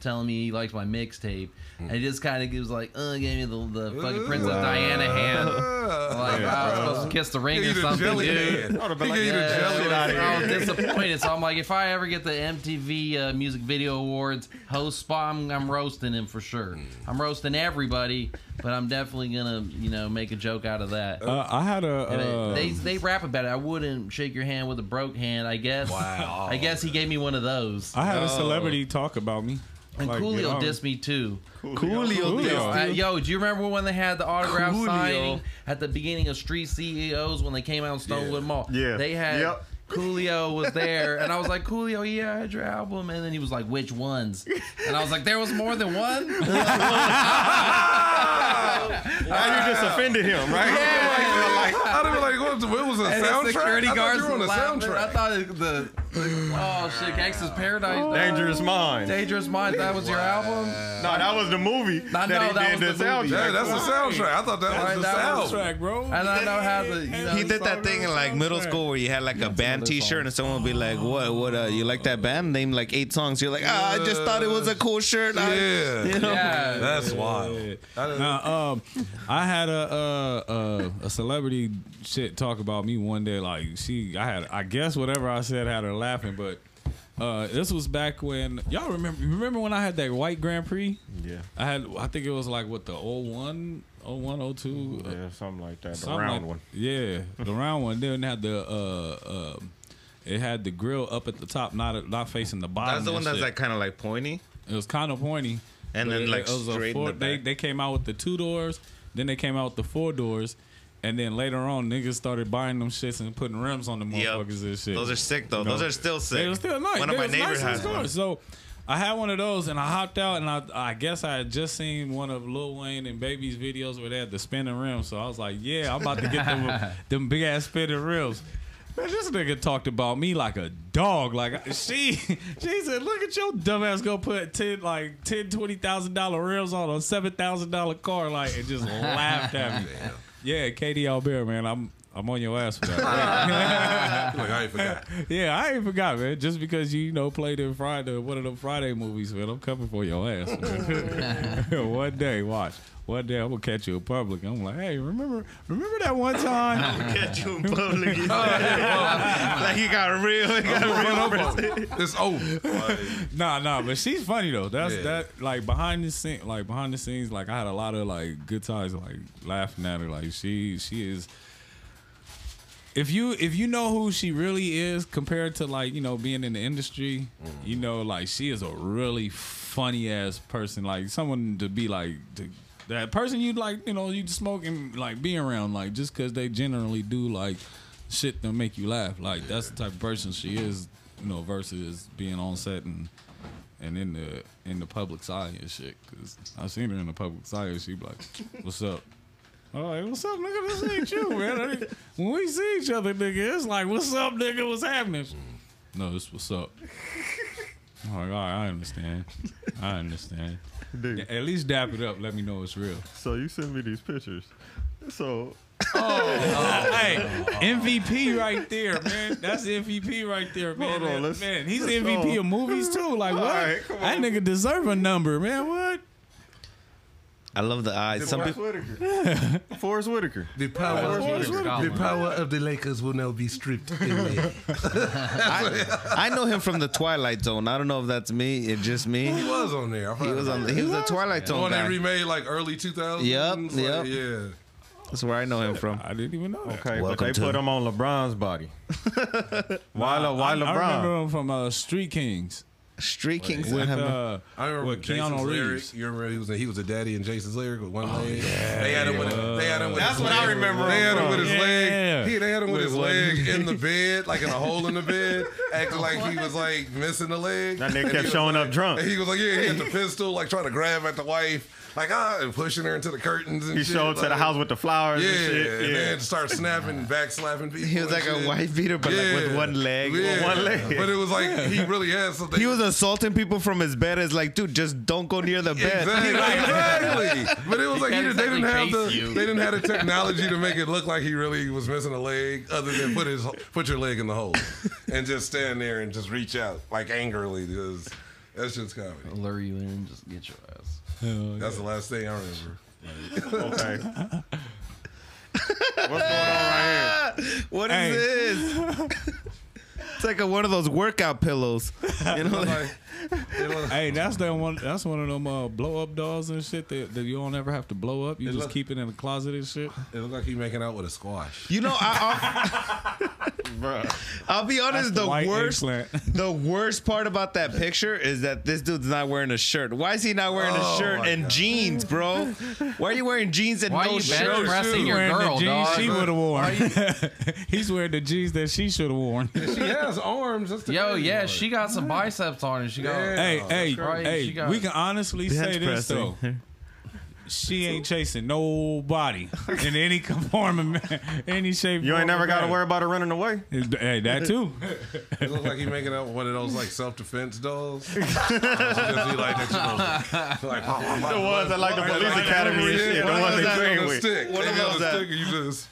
Telling me he likes my mixtape, and he just kind of gives like, "Uh, gave me the, the fucking Princess Diana hand." *laughs* I'm like, I was supposed to kiss the ring or gave you the something, dude. I'd have He like, gave you the Yeah, jelly. I was disappointed. So I'm like, if I ever get the MTV uh, Music Video Awards host spot, I'm, I'm roasting him for sure. Mm. I'm roasting everybody, but I'm definitely gonna, you know, make a joke out of that. Uh, I had a. And Uh, they they rap about it. I wouldn't shake your hand with a broke hand. I guess. Wow. I guess he gave me one of those. I had a celebrity talk about me. And Like, Coolio you know, dissed me too. Coolio. Coolio. Uh, yo, do you remember when they had the autograph Coolio. signing at the beginning of Street CEOs when they came out in Stonewood Mall? Yeah. They had Yep. Coolio was there, and I was like, Coolio, yeah, I had your album, and then he was like, which ones? And I was like, there was more than one. *laughs* now you just offended him, right? Yeah, I'd have been like, what, what was a And the soundtrack? security I thought guards you were on were a laughing. I thought the, the oh shit, Gangsta's Paradise, Dangerous Mind. Dangerous Mind. That was your album. No, that was the movie I that know, he that did was the the movie. soundtrack. Yeah, that's the soundtrack. I thought that Right, was the that was track, bro. And I know how the you know, He did that thing in like middle school where you had like a band T-shirt and someone would be like, "What? What? Uh, you like that band? Name like eight songs." You're like, "Ah, I just thought it was a cool shirt." I- Yeah, you know? Yeah. that's wild. Now, um, I had a uh, uh, a celebrity shit talk about me one day. Like she, I had, I guess whatever I said had her laughing. But uh, this was back when y'all remember. Remember when I had that white Grand Prix? Yeah. I had, I think it was like what the 01, 01, 02, uh, Yeah, something like that. The something round like- one. Yeah, the *laughs* round one. Then it had the uh, uh, it had the grill up at the top, not not facing the bottom. That's the one that's shit. like kind of like pointy. It was kind of pointy. And then, it- like, it was a straight in four, the they they came out with the two doors, then they came out with the four doors, and then later on niggas started buying them shits and putting rims on the Yep. motherfuckers and shit. Those are sick though. You know? Those are still sick. They were still nice. One They of my neighbors nice has in one. So I had one of those and I hopped out and I I guess I had just seen one of Lil Wayne and Baby's videos where they had the spinning rims. So I was like, yeah, I'm about to get them *laughs* them big ass spinning rims. Man, this nigga talked about me like a dog. Like she, *laughs* she said, "Look at your dumbass go put ten like ten twenty thousand dollar rims on a seven thousand dollar car, like and just laughed at me." Yeah, Katie Albert, man, I'm I'm on your ass for that. *laughs* *laughs* like I ain't forgot. *laughs* yeah, I ain't forgot, man. Just because you, you know played in Friday, one of them Friday movies, man, I'm coming for your ass. One day, watch. One day I'm gonna catch you in public. I'm like, hey, remember, remember that one time? I'm gonna Catch you in public. *laughs* *laughs* like he got real. He got real. It's over. Like, Nah, nah, but she's funny though. That's Yeah. that like behind the scene, like behind the scenes. Like I had a lot of like good times, like laughing at her. Like she, she is. If you if you know who she really is compared to like you know being in the industry, mm-hmm. you know like she is a really funny ass person. Like someone to be like to, that person you like you know you smoke and like be around like just because they generally do like shit to make you laugh. Like that's the type of person she is. You know versus being on set and and in the in the public eye and shit. Cause I seen her in the public eye and she be like, "What's up?" Like, "What's up, nigga? This ain't you, man." I ain't- when we see each other, nigga, it's like, "What's up, nigga? What's happening?" Mm-hmm. No, this what's up. I'm like, all right, I understand. I understand. *laughs* Dude, At least dap it up. Let me know it's real. so you send me these pictures. So oh, *laughs* oh, hey, MVP right there, man. That's MVP right there, man. Hold on, man, he's MVP go. of movies too. Like *laughs* what? right, that nigga deserve a number, man. What? I love the eyes. Some Forest people. Whitaker. *laughs* Forest Whitaker. the power, Forest Whitaker. the power of the Lakers will now be stripped away. *laughs* *laughs* I, I know him from the Twilight Zone. I don't know if that's me. It's just me. He was on there. I He was on. The, he was a Twilight the Zone one guy. they remade like early 2000s. Yep, like, yep. Yeah. That's where I know him from. I didn't even know that. Okay, Welcome but they put him on LeBron's body. why, Le, why I, I remember LeBron? him from uh, Street Kings Street Kings. I with have- uh, I remember with Jason's Keanu lyric. Reeves. You remember he was a, he was a daddy in Jason's lyric with one leg. they had him with they had him with That's his what I remember They had him with his Yeah. leg. He, they had him with, With his his leg leg. *laughs* in the bed, like in a hole in the bed, acting like he was like missing a leg. That nigga kept showing like- up drunk. And he was like, yeah, he had the pistol, like trying to grab at the wife, like ah, and pushing her into the curtains. And He shit, showed up to the house with the flowers Yeah, and shit. and Yeah. then start snapping, back slapping people. He was and like a white wife beater, but like with one leg. Yeah. one leg. But it was like he really had something. He was assaulting people from his bed. It's like, dude, just don't go near the bed. Exactly. *laughs* exactly. But it was like he can't did, they didn't have the you. they didn't have the technology to make it look like he really was missing a leg, other than put his put your leg in the hole and just stand there and just reach out like angrily because that's just comedy. Lure you in and just get your ass. That's the last thing I remember. Okay. *laughs* What's going on right here? *laughs* What is Hey. this? *laughs* it's like a, one of those workout pillows. You know, like, Like, *laughs* it Hey, that's that one. That's one of them uh, blow up dolls and shit that, that you don't ever have to blow up. You It just look- keep it in the closet and shit. it looked like he making out with a squash. you know, I, here? *laughs* Bruh. I'll, I'll be honest. the The, white worst, eggplant. *laughs* the worst part about that picture is that this dude's not wearing a shirt. Why is he not wearing a Oh, shirt my and God. jeans, bro? Why are you wearing jeans and Why no you shirt? bench pressing your wearing girl, the jeans dog? she would have worn. He's wearing the jeans that she should have worn. She has arms. That's the Yo, crazy yeah, part. she got some biceps on her. She got. Yeah. hey, Oh, hey, right. hey. She got- we can honestly say this pressing. though. She ain't chasing nobody in any *laughs* form of any shape. You ain't form, never got to manner. worry about her running away. Hey, that too. *laughs* It looks like he making out with one of those like self defense dolls. *laughs* She just be like that. She goes, like, The oh, ones that like the police academy and shit. The One ones of they those train on a with. stick. One They of got those the that- stick and you just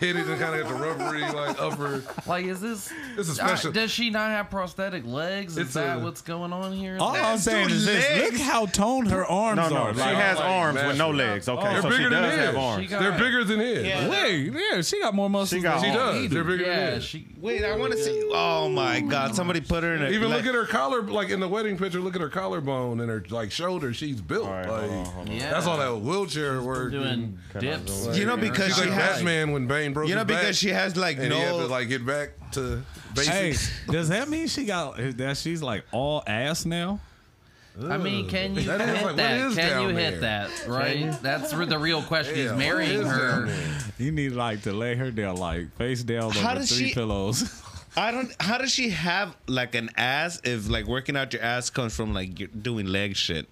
hit it and kind of get the rubbery like upper. Like, is this? This is Uh, special. does she not have prosthetic legs? Is It's that a- what's going on here? All I'm saying dude is this: legs. look how toned her arms No, no, are. she Like, has like arms with no legs. Okay, They're so she bigger than does have his. arms. Got- They're bigger than his. Yeah. Wait, yeah, she got more muscles. She got than She arms. does. They're bigger yeah, than his. she. Wait, I want to see. Oh my God! Somebody put her in a. Even look at her collar, like in the wedding picture. Look at her collarbone and her like shoulder. She's built. All right, like hold on, hold on. Yeah. that's all that wheelchair work. doing dips. You know, because She's she like has. Batman when Bane broke. You know, his back, because she has like and he had to no. like get back to Hey, basics. *laughs* does that mean she got that she's like all ass now? I mean, can you That is hit like, what that? is Can down you there? hit that? Right? That's the real question. He's Yeah, what marrying is her. You need like to lay her down, like face down How over three she- pillows. *laughs* I don't. How does she have like an ass if like working out your ass comes from like you're doing leg shit?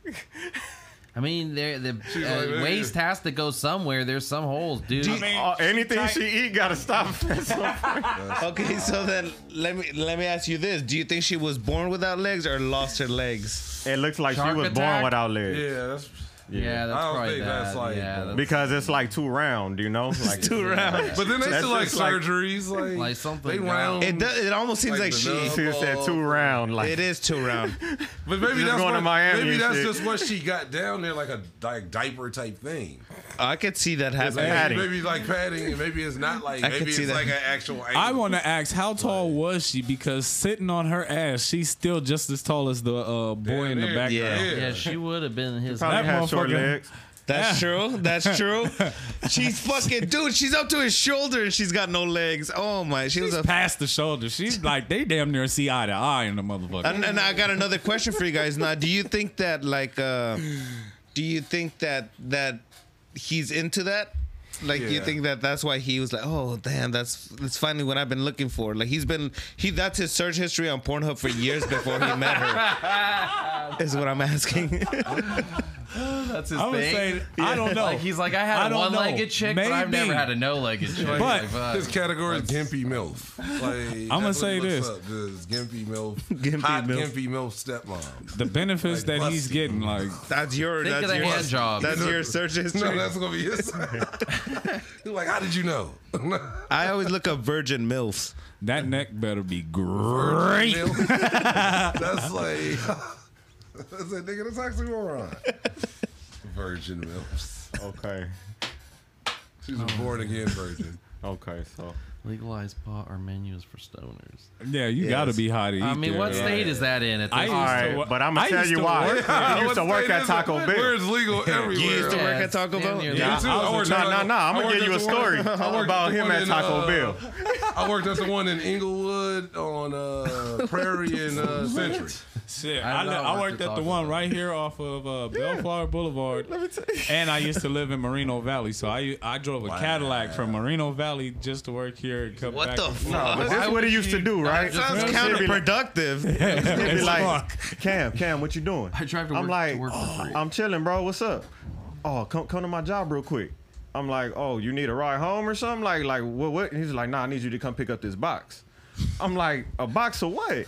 I mean, there the She's uh, like, "Hey." waist has to go somewhere. There's some holes, dude. Uh, anything she eat got to stop at some point. Okay, so then let me let me ask you this: Do you think she was born without legs or lost her legs? It looks like Shark she was born without legs. Yeah, that's Yeah, that's I don't probably think that. that's like- yeah, that's Because it's like too round, you know? Like Two rounds. But then they That's still like just like- surgeries, like, Like something They round. It does, it almost seems Like like, the she. nub. she said too round. Like It is two round. *laughs* but maybe Just that's going what, to Miami maybe and that's shit. just what she got down there, like a like diaper type thing. I could see that happening. maybe, maybe like padding, maybe it's not like I maybe could see that. an actual. I want to ask, how tall was she? Because sitting on her ass, she's still just as tall as the uh, boy in the Yeah, background. yeah. Yeah, she would have been his. probably That had short motherfucker- legs. That's true. That's *laughs* true. She's fucking dude. She's up to his shoulder and she's got no legs. Oh my! She was a. past the shoulder. She's like they damn near see eye to eye in the motherfucker. And, and I got another question for you guys. Now, do you think that like, uh do you think that that he's into that? Like, you think that that's why he was like, oh damn, that's that's finally what I've been looking for. Like, he's been he that's his search history on Pornhub for years before he met her. *laughs* is what I'm asking. *laughs* That's his I would thing. say I don't know. Like he's like, I had I a don't one-legged know. chick, but I've Maybe. never had a no-legged chick. But- Like, fuck. This category is gimpy milf. Like, I'ma that's what say he looks this. Up, this gimpy milf, *laughs* Gimpy hot milf. gimpy milf stepmom. the benefits Like that he's busty. getting, like *laughs* That's your Think that's of the your hand job. That's your search history. No, that's gonna be his. *laughs* He's like, how did you know? I always look up virgin milfs. that neck better be great. Milf. that's like, *laughs* that's a nigga. That's *laughs* oxymoron. Virgin milfs. Okay. She's a born again virgin. Okay, so legalized pot are menus for stoners. Yeah, you gotta be hot to eat I mean, there, what right? state is that in? At I this used all to right, but I'm I gonna tell used you to why. work- *laughs* I used to work at Taco it? Bell. Where it's legal everywhere. You used to work at Taco damn Bell? near Yeah, the- too. I I was worked nah, at- nah, nah. I'm gonna worked give you a at the one- story I worked about at the him one at in, Taco uh, Bell. I worked at the one in Inglewood on uh, Prairie and uh, Century. Shit, I I, li- I worked at the one about. right here off of uh, Bellflower Boulevard. And I used to live in Moreno Valley, so I I drove a Cadillac from Moreno Valley just to work here and come What back. the and forth. fuck? But this is what he used to do, right? just Sounds He'd be counterproductive. He'd be like. *laughs* Cam, Cam, what you doing? I drive to I'm like, to work for free. I'm chilling, bro. What's up? Oh, come come to my job real quick. I'm like, oh, you need a ride home or something? Like, like what? What? He's like, nah, I need you to come pick up this box. I'm like, a box of what?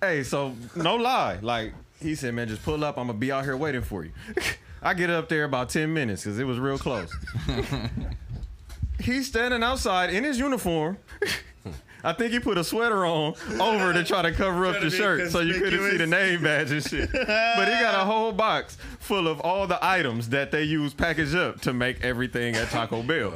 Hey, so no lie, like he said, man, just pull up. I'm gonna be out here waiting for you. *laughs* I get up there about ten minutes because it was real close. *laughs* He's standing outside in his uniform. *laughs* I think he put a sweater on over to try to cover up the shirt so you couldn't see the name badge and shit. But he got a whole box full of all the items that they use packaged up to make everything at Taco Bell.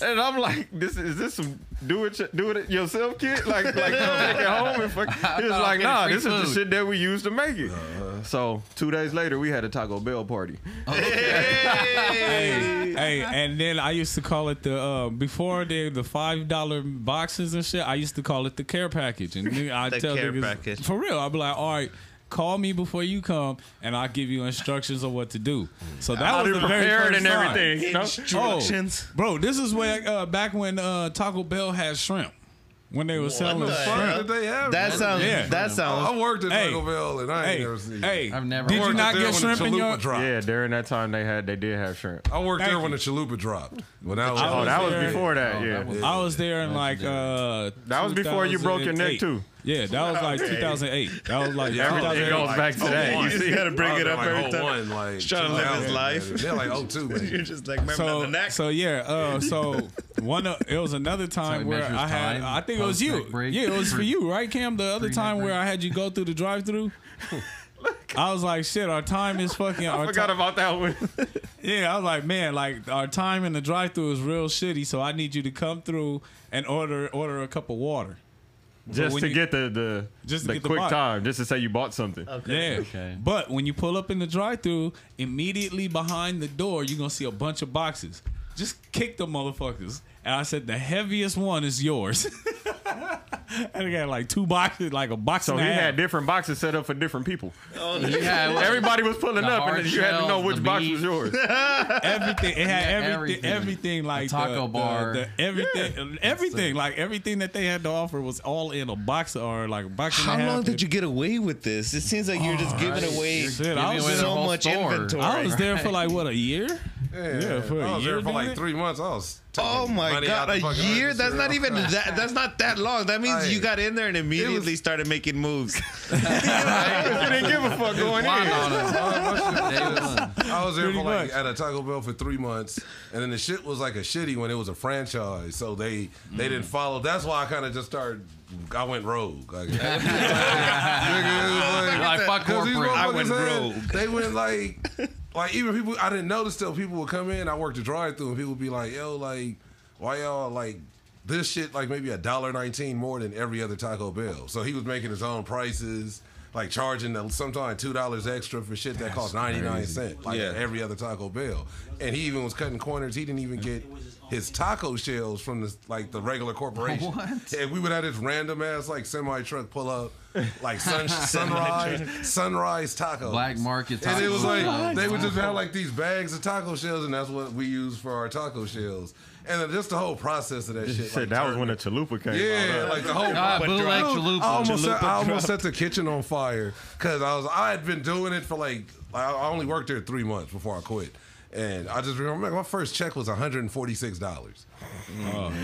And I'm like, this is this some do it do it yourself kit? Like like come *laughs* take it home and fuck. He was like, nah, this free is the shit that we use to make it. So two days later, we had a Taco Bell party. *laughs* hey, hey, and then I used to call it the uh, before the the five dollar boxes and shit. I used to call it the care package, and I The tell care niggas package. for real. I'd be like, all right. Call me before you come, and I'll give you instructions on what to do. So that How was the very prepare first and time. everything. You know? Instructions. Bro, this is where uh, back when uh, Taco Bell had shrimp, when they were selling the shrimp. hell? Did they have That it? sounds. Yeah. That I worked at Hey. Taco Bell and I ain't Hey, never seen. hey, I've never Did you not get shrimp in your? dropped. Yeah, during that time they had they did have shrimp. I worked Thank there you. when the chalupa dropped. When I was, Oh, that was there. before that. Oh, Yeah, that was- I was there in like uh That was before you broke your neck, too. Yeah, that was like 2008. That was like Yeah, everything 2008. goes back to that. You see? You gotta bring it up like, every time. 01, like trying to live his life. They're like oh two, *laughs* You're man. just like remember So, the neck. so yeah, uh, so one of, it was another he time where I had time, I think it was you. break. Yeah, it was for you, right, Cam? The other pre-neck time where break. I had you go through the drive-through. *laughs* I was like, shit, our time is fucking. I Our forgot about that one. *laughs* Yeah, I was like, man, like our time in the drive-through is real shitty, so I need you to come through and order order a cup of water. Just to you- get the the, Just to the get the quick bite. time, just to say you bought something. Yeah. Okay. But when you pull up in the drive-through, immediately behind the door, you're gonna see a bunch of boxes. Just kick the motherfuckers. And I said the heaviest one is yours. *laughs* *laughs* and I got like two boxes, like a box. So and he a half. had different boxes set up for different people. Oh, Yeah, well, Everybody was pulling up, and hard then you had to know which box meat. was yours. *laughs* everything. It had Yeah, everything, everything. everything, like taco the, the- bar. the, everything, everything, like everything that they had to offer was all in a box or like a box. How and a half. long did you get away with this? It seems like you're just oh, giving right. away You're Shit, I giving was away so much store. inventory. I was there for *laughs* like what a year. Yeah, for a I was year there for like it? three months. I was. Oh taking Oh my money out god, the a year? That's not even *laughs* that. That's not that long. That means Hey. you got in there and immediately was- started making moves. *laughs* *laughs* you didn't give a fuck going in. I was there Pretty for like much. at a Taco Bell for three months, and then the shit was like a shitty when it was a franchise, so they they mm. didn't follow. That's why I kind of just started. I went rogue. Like, *laughs* Like, fuck corporate. I motherfuckers went had- rogue. They went like, like even people I didn't notice till people would come in. I worked a drive through and people would be like, "Yo, like, why y'all like this shit like maybe a dollar nineteen more than every other Taco Bell?" So he was making his own prices, like charging them sometimes two dollars extra for shit that cost ninety nine cent, like Yeah. every other Taco Bell. And he even was cutting corners. He didn't even get. His taco shells from the like the regular corporation, *laughs* What? and we would have this random ass like semi truck pull up, like sun, *laughs* sunrise, sunrise taco, Black market Tacos. and it was taco like shells. they would just have like these bags of taco shells, and that's what we use for our taco shells. And then just the whole process of that shit. Said like, that was when the chalupa came. yeah, out. like the whole. Bootleg Dude, chalupa. I almost, set, I almost set the kitchen on fire because I was I had been doing it for like I I only worked there three months before I quit, and I just remember my first check was one hundred and forty six dollars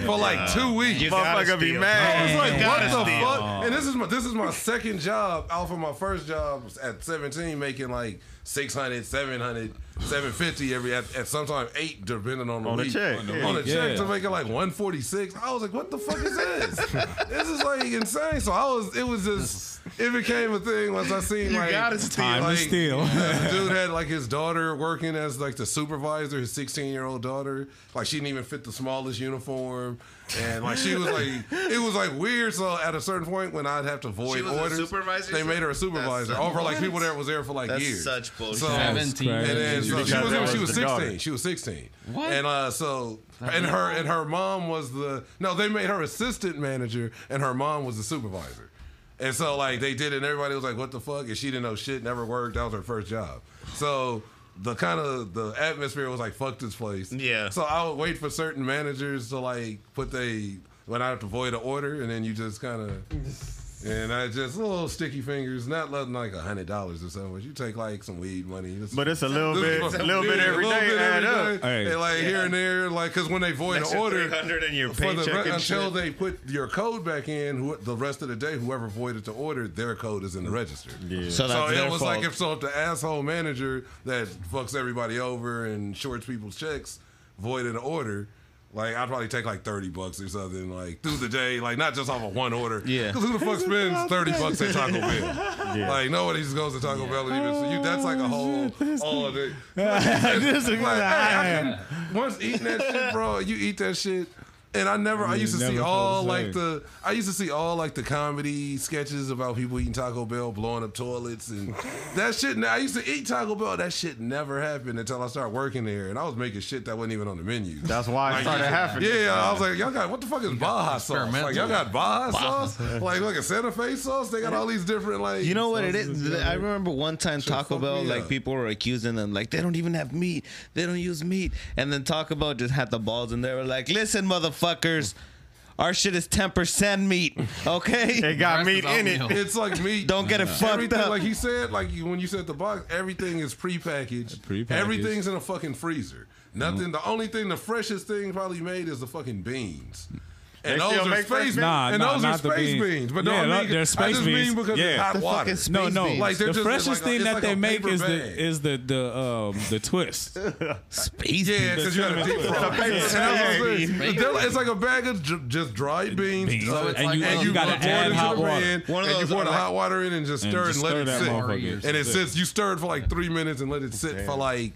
for oh, like two weeks. You Motherfucker be mad. Oh, I was like, what the steal. fuck? Oh. And this is my this is my second job off of my first job at 17, making like 600, 700, 750 every at, at sometimes eight, depending on the On the week. check, On, yeah. the check Yeah. to make it like 146. I was like, what the fuck is this? *laughs* this is like insane. So I was, it was just, it became a thing once I seen You like gotta steal. Time to steal. the *laughs* dude had like his daughter working as like the supervisor, his 16 year old daughter. Like she didn't even fit the smallest uniform, and like she was like it was like weird. So at a certain point when I'd have to void She was a orders, supervisor, they made her a supervisor. Over like people that was there for like That's years. such bullshit. So, That's 17. crazy. and then so she was, that when she was was the daughter. 16. She was 16. What? And uh, so and her and her mom was the no. They made her assistant manager, and her mom was the supervisor. And so like they did it, and everybody was like, "What the fuck?" And she didn't know shit. Never worked. That was her first job. So the kind of the atmosphere was like, "Fuck this place." Yeah. So I would wait for certain managers to like put they when I have to void an order, and then you just kind of. And I just little sticky fingers, not nothing like a hundred dollars or something. But you take like some weed money. Just- But it's a little bit, a little bit yeah, every a little day bit add up. day. Hey. And like here and there, like because when they void an order, 300 in your for the re- and until shit. they put your code back in, who, the rest of the day, whoever voided the order, their code is in the register. Yeah. So So it was fault. like if so if the asshole manager that fucks everybody over and shorts people's checks voided an order. Like I'd probably take like thirty bucks or something, like through the day, like not just off of one order. Yeah. Because who the fuck spends *laughs* thirty bucks at Taco Bell? Yeah. Like nobody just goes to Taco Bell and even so you. That's like a whole all of it. This *laughs* is Like, hey, I- I can, once eating that shit, bro, you eat that shit. And I never, I used to see all the like the, I used to see all like the comedy sketches about people eating Taco Bell, blowing up toilets, and *laughs* that shit. Now I used to eat Taco Bell. That shit never happened until I started working there, and I was making shit that wasn't even on the menu. That's why it started happening. Yeah, I was like, y'all got what the fuck is Baja sauce? Like experimental. y'all got Baja sauce? Like look at Santa Fe sauce? They got all these different like. You know what it is? I remember one time Taco Bell, like up. people were accusing them, like they don't even have meat, they don't use meat, and then Taco Bell just had the balls, and they were like, "Listen, motherfuckers, our shit is ten percent meat, okay? It got Rest meat in it. oatmeal. It's like meat. Don't get it fucked Everything, up." like he said, like you, when you said the box, everything is prepackaged. Prepackaged. Everything's in a fucking freezer. Nothing. The only thing, the freshest thing probably made is the fucking beans. And They those are space beans? Nah, and nah, those are space beans. beans. But Yeah, no, I mean, they're I space just beans. mean because Yeah. it's hot The water. fucking No, no. beans. Like, the just freshest like thing that like they make is bag. the is the the um the twist. space beans. Yeah, because you got to deep fry. paper And that's bag. what I'm saying. They're- It's like a bag of ju- just dried beans. Beans. So it's and like you, one and you got to add hot water. pan, One of and you pour the hot water in and just stir just and let it sit. And it sits. You stir it for like three minutes and let it sit for like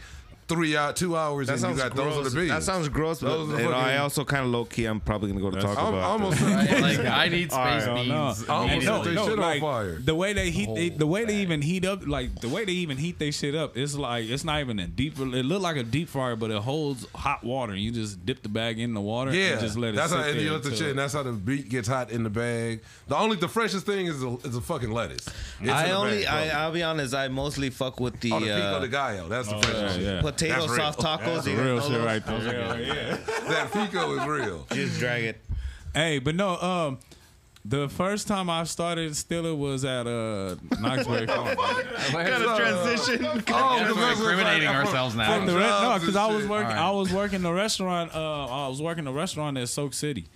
three out two hours, That and you sounds got gross. those are the beans. That sounds gross, but Those are you know, I also kind of low key. I'm probably gonna go to That's- Taco I'm, Bell. I almost *laughs* Right? Like I need space Alright. beans. I almost no, they no, shit like, on fire. The way they heat, they, the way they even heat up, like the way they even heat they shit up, it's like it's not even a deep. It look like a deep fryer, but it holds hot water. You just dip the bag in the water Yeah, and just let it that's sit how and you let the shit, and that's how the beet gets hot in the bag. The only the freshest thing is a, is a fucking lettuce. It's I only, bag, I, I'll be honest. I mostly fuck with the, oh, the pico uh, de gallo. That's the freshest shit. Yeah. potato That's real. soft tacos. That's You real know shit those? right there. Yeah, yeah. *laughs* That pico is real. Just drag it. Hey, but no, um, The first time I started stealing was at uh Knott's Berry Farm. Kind of transition. *laughs* Oh, We're because incriminating like- ourselves now. The re- no, because I was working. Alright. I was working the restaurant. Uh, I was working the restaurant at Soak City,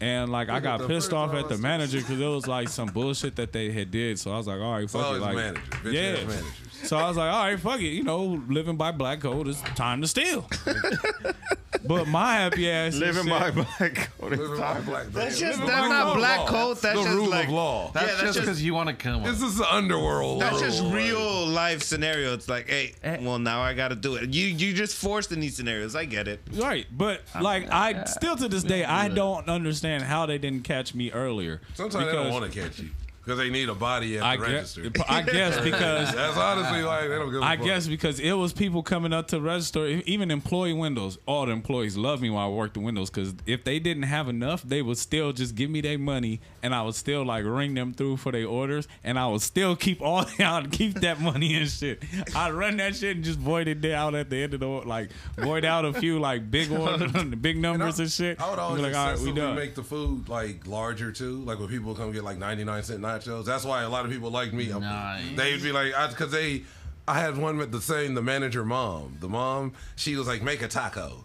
and like I got pissed off at the manager because it was like some bullshit that they had did. So I was like, all right, It's fuck it, like manager. Bitch yeah. ass managers. So I was like, all right, fuck it. You know, living by black code, it's time to steal. *laughs* but my happy ass is Living shit- by black. code Living by time. black That's just that's not black code. That's the just rule like of law. That's, that's just just- because you want to come. This is the underworld. That's just Like, real life scenario. It's like, hey, Eh. well now I got to do it. You you just forced in these scenarios. I get it. Right, but like I still to this day I don't understand how they didn't catch me earlier. Sometimes they don't want to catch you because they need a body at I the guess, register. I guess because *laughs* That's honestly like they don't give a I guess because it was people coming up to register, even employee windows. All the employees love me while I work the windows because if they didn't have enough, they would still just give me their money, and I would still like ring them through for their orders, and I would still keep all *laughs* out, keep that money and shit. I'd run that shit and just void it out at the end of the like void out a few like big *laughs* orders, big numbers and shit. I would always like, all right, we done. make the food like larger too. Like when people come get like ninety nine cent nachos. That's why a lot of people like me. Nice. They'd be like, because they. I had one with the same the manager mom. The mom, she was like, make a taco,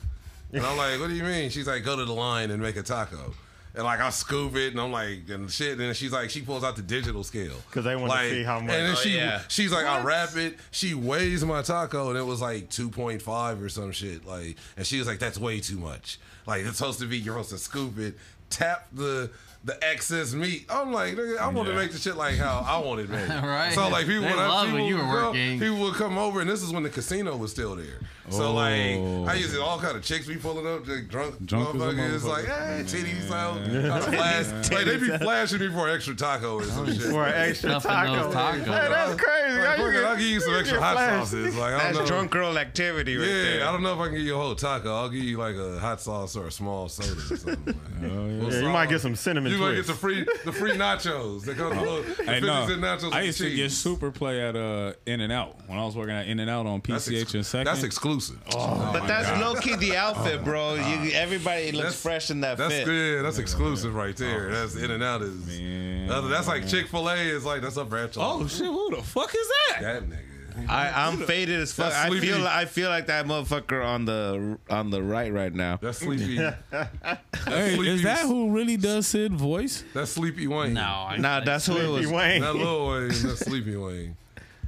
and I'm like, what do you mean? She's like, go to the line and make a taco. And like I scoop it, and I'm like, and shit. And she's like, she pulls out the digital scale because they wanna see how much- And then Oh, she, yeah. she's like, I wrap it. She weighs my taco, and it was like 2.5 or some shit. Like, and she was like, that's way too much. Like, it's supposed to be you're supposed to scoop it, tap the the excess meat. I'm like, nigga, I want to make the shit like how I want it *laughs* made. Right. So like people, They when I- loved when you were come- working. people would come over, and this is when the casino was still there. So like, Oh. I used to all kind of chicks be pulling up, like drunk, Drunk motherfuckers, motherfucker. like, hey, titties out, kind of flash. Like they be flashing me for an extra taco or some shit. For an extra Stuffing taco. tacos. Hey, that's crazy. Like, you fuck get- I'll give you some you extra hot flashed? sauces. Like I That's don't know. drunk girl activity right Yeah, there. I don't know if I can give you a whole taco. I'll give you like a hot sauce or a small soda or something. Like *laughs* that. Well, Yeah, you might get some cinnamon You might get the free the free nachos. They come *laughs* the little the Hey, no, cent nachos. I used to get super play at uh In and Out when I was working at In and Out on PCH ex- and second. that's exclusive. Oh oh but that's low key the oh outfit, bro. You, everybody looks That's- fresh in that That's fit. good. That's exclusive right there. That's In and Out is. Man. That's, that's like Chick Fil A is like that's a branch. oh shit, who the fuck is that? that nigga. I, I'm faded as fuck. I feel like, I feel like that motherfucker on the on the right right now. That's sleepy. *laughs* Hey, Sleepy- is that who really does Sid voice? That's Sleepy Wayne. No, I, Nah, that's who it was. Wayne. That little Wayne. That's *laughs* Sleepy Wayne.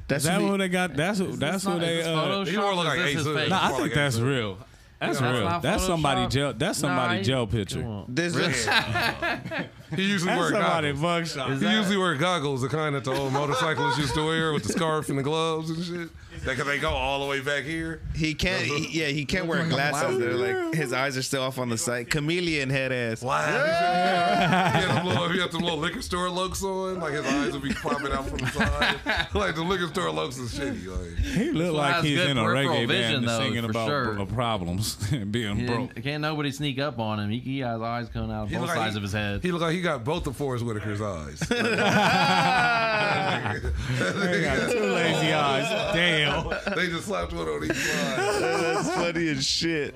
That's that who who they got? That's who. That's who they. is this Uh, Photoshop? He more look like this Ace his Hood. face? nah, I think that's real. That's That's real. not That's somebody Photoshop? jail. That's somebody he- jail picture. this looks *laughs* He usually That's wear goggles. mugshot. He usually wear goggles, the kind that the old motorcyclists used to wear with the scarf and the gloves and shit. They, they go all the way back here. he can't. He, *laughs* yeah, he can't wear glasses. They're like his eyes are still off on the side. Chameleon head ass. Wow. He, had *laughs* them little, he had them little liquor store looks on. Like his eyes would be popping out from the side. *laughs* Like the liquor store looks is shitty. Like. He looked why like he's in a peripheral reggae vision, band though, singing about sure. problems and being He broke. can't nobody sneak up on him. He, he has eyes coming out of He both look like sides he- of his head. He looked like he got both of Forest Whitaker's eyes. He got two lazy eyes. Damn. They just slapped one on each side. That's funny as shit.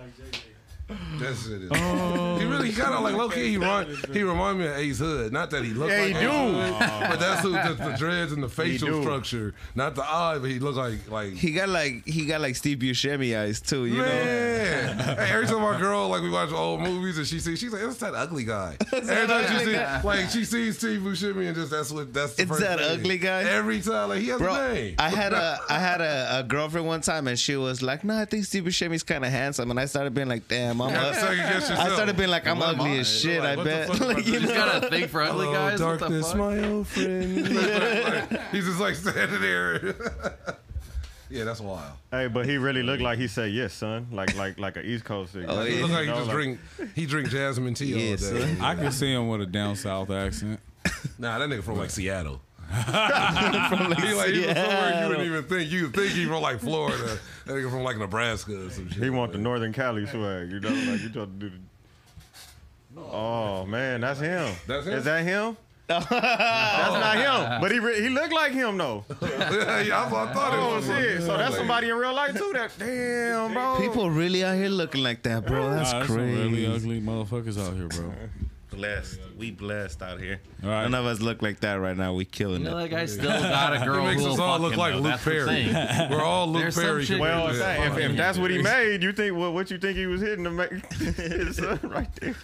That shit is. He really kind of like low key. He remind he remind me of Ace Hood. Not that he looked Yeah, like he Ace do. Hood, but that's who the, the dreads and the facial structure, not the eye. But he looked like like. He got like he got like Steve Buscemi eyes too. You know. Man, hey, every time our girl like we watch old movies and she sees, she's like, "That's that ugly guy." *laughs* Every time she see, like she sees Steve Buscemi and just that's what that's. The It's first that thing. ugly guy? Every time, like he has a name. I had a *laughs* I had a, a girlfriend one time and she was like, "No, I think Steve Buscemi's kind of handsome," and I started being like, "Damn, I'm." You second guess I started being like, "I'm What am ugly I? as shit." Like, I what the bet. *laughs* fuck am I Like, you He's know? got a thing for ugly Hello, oh, guys. What the darkness, fuck? my old friend. *laughs* He's just like standing there. *laughs* yeah, that's wild. Hey, but he really looked like he said yes, son. Like like like an East Coast. Oh, like, yeah. He look like he just like- drink. He drink jasmine tea Yeah, all day. son. I can see him with a down south accent. Nah, that nigga from like Seattle. He like he from somewhere you wouldn't even think. You would think he from like Florida. *laughs* That nigga from like Nebraska or some shit. He want the Northern Cali swag, you know, like you trying to do the. Oh man, that's him. That's him? Is that him? *laughs* that's not him. But he re- he looked like him though. *laughs* yeah, I, thought- I thought Oh it was. shit! So that's somebody in real life too. That damn bro. People really out here looking like that, bro. That's Nah, there's some crazy. really ugly motherfuckers out here, bro. Blessed. We blessed out here. Right. None of us look like that right now. We You killing know it. that guy still got a girl It makes us all look like though. Luke That's Perry. We're all Luke There's Perry. Well, compared I'm to saying, if, if that's what he made, you think what, what you think he was hitting to make his son right there?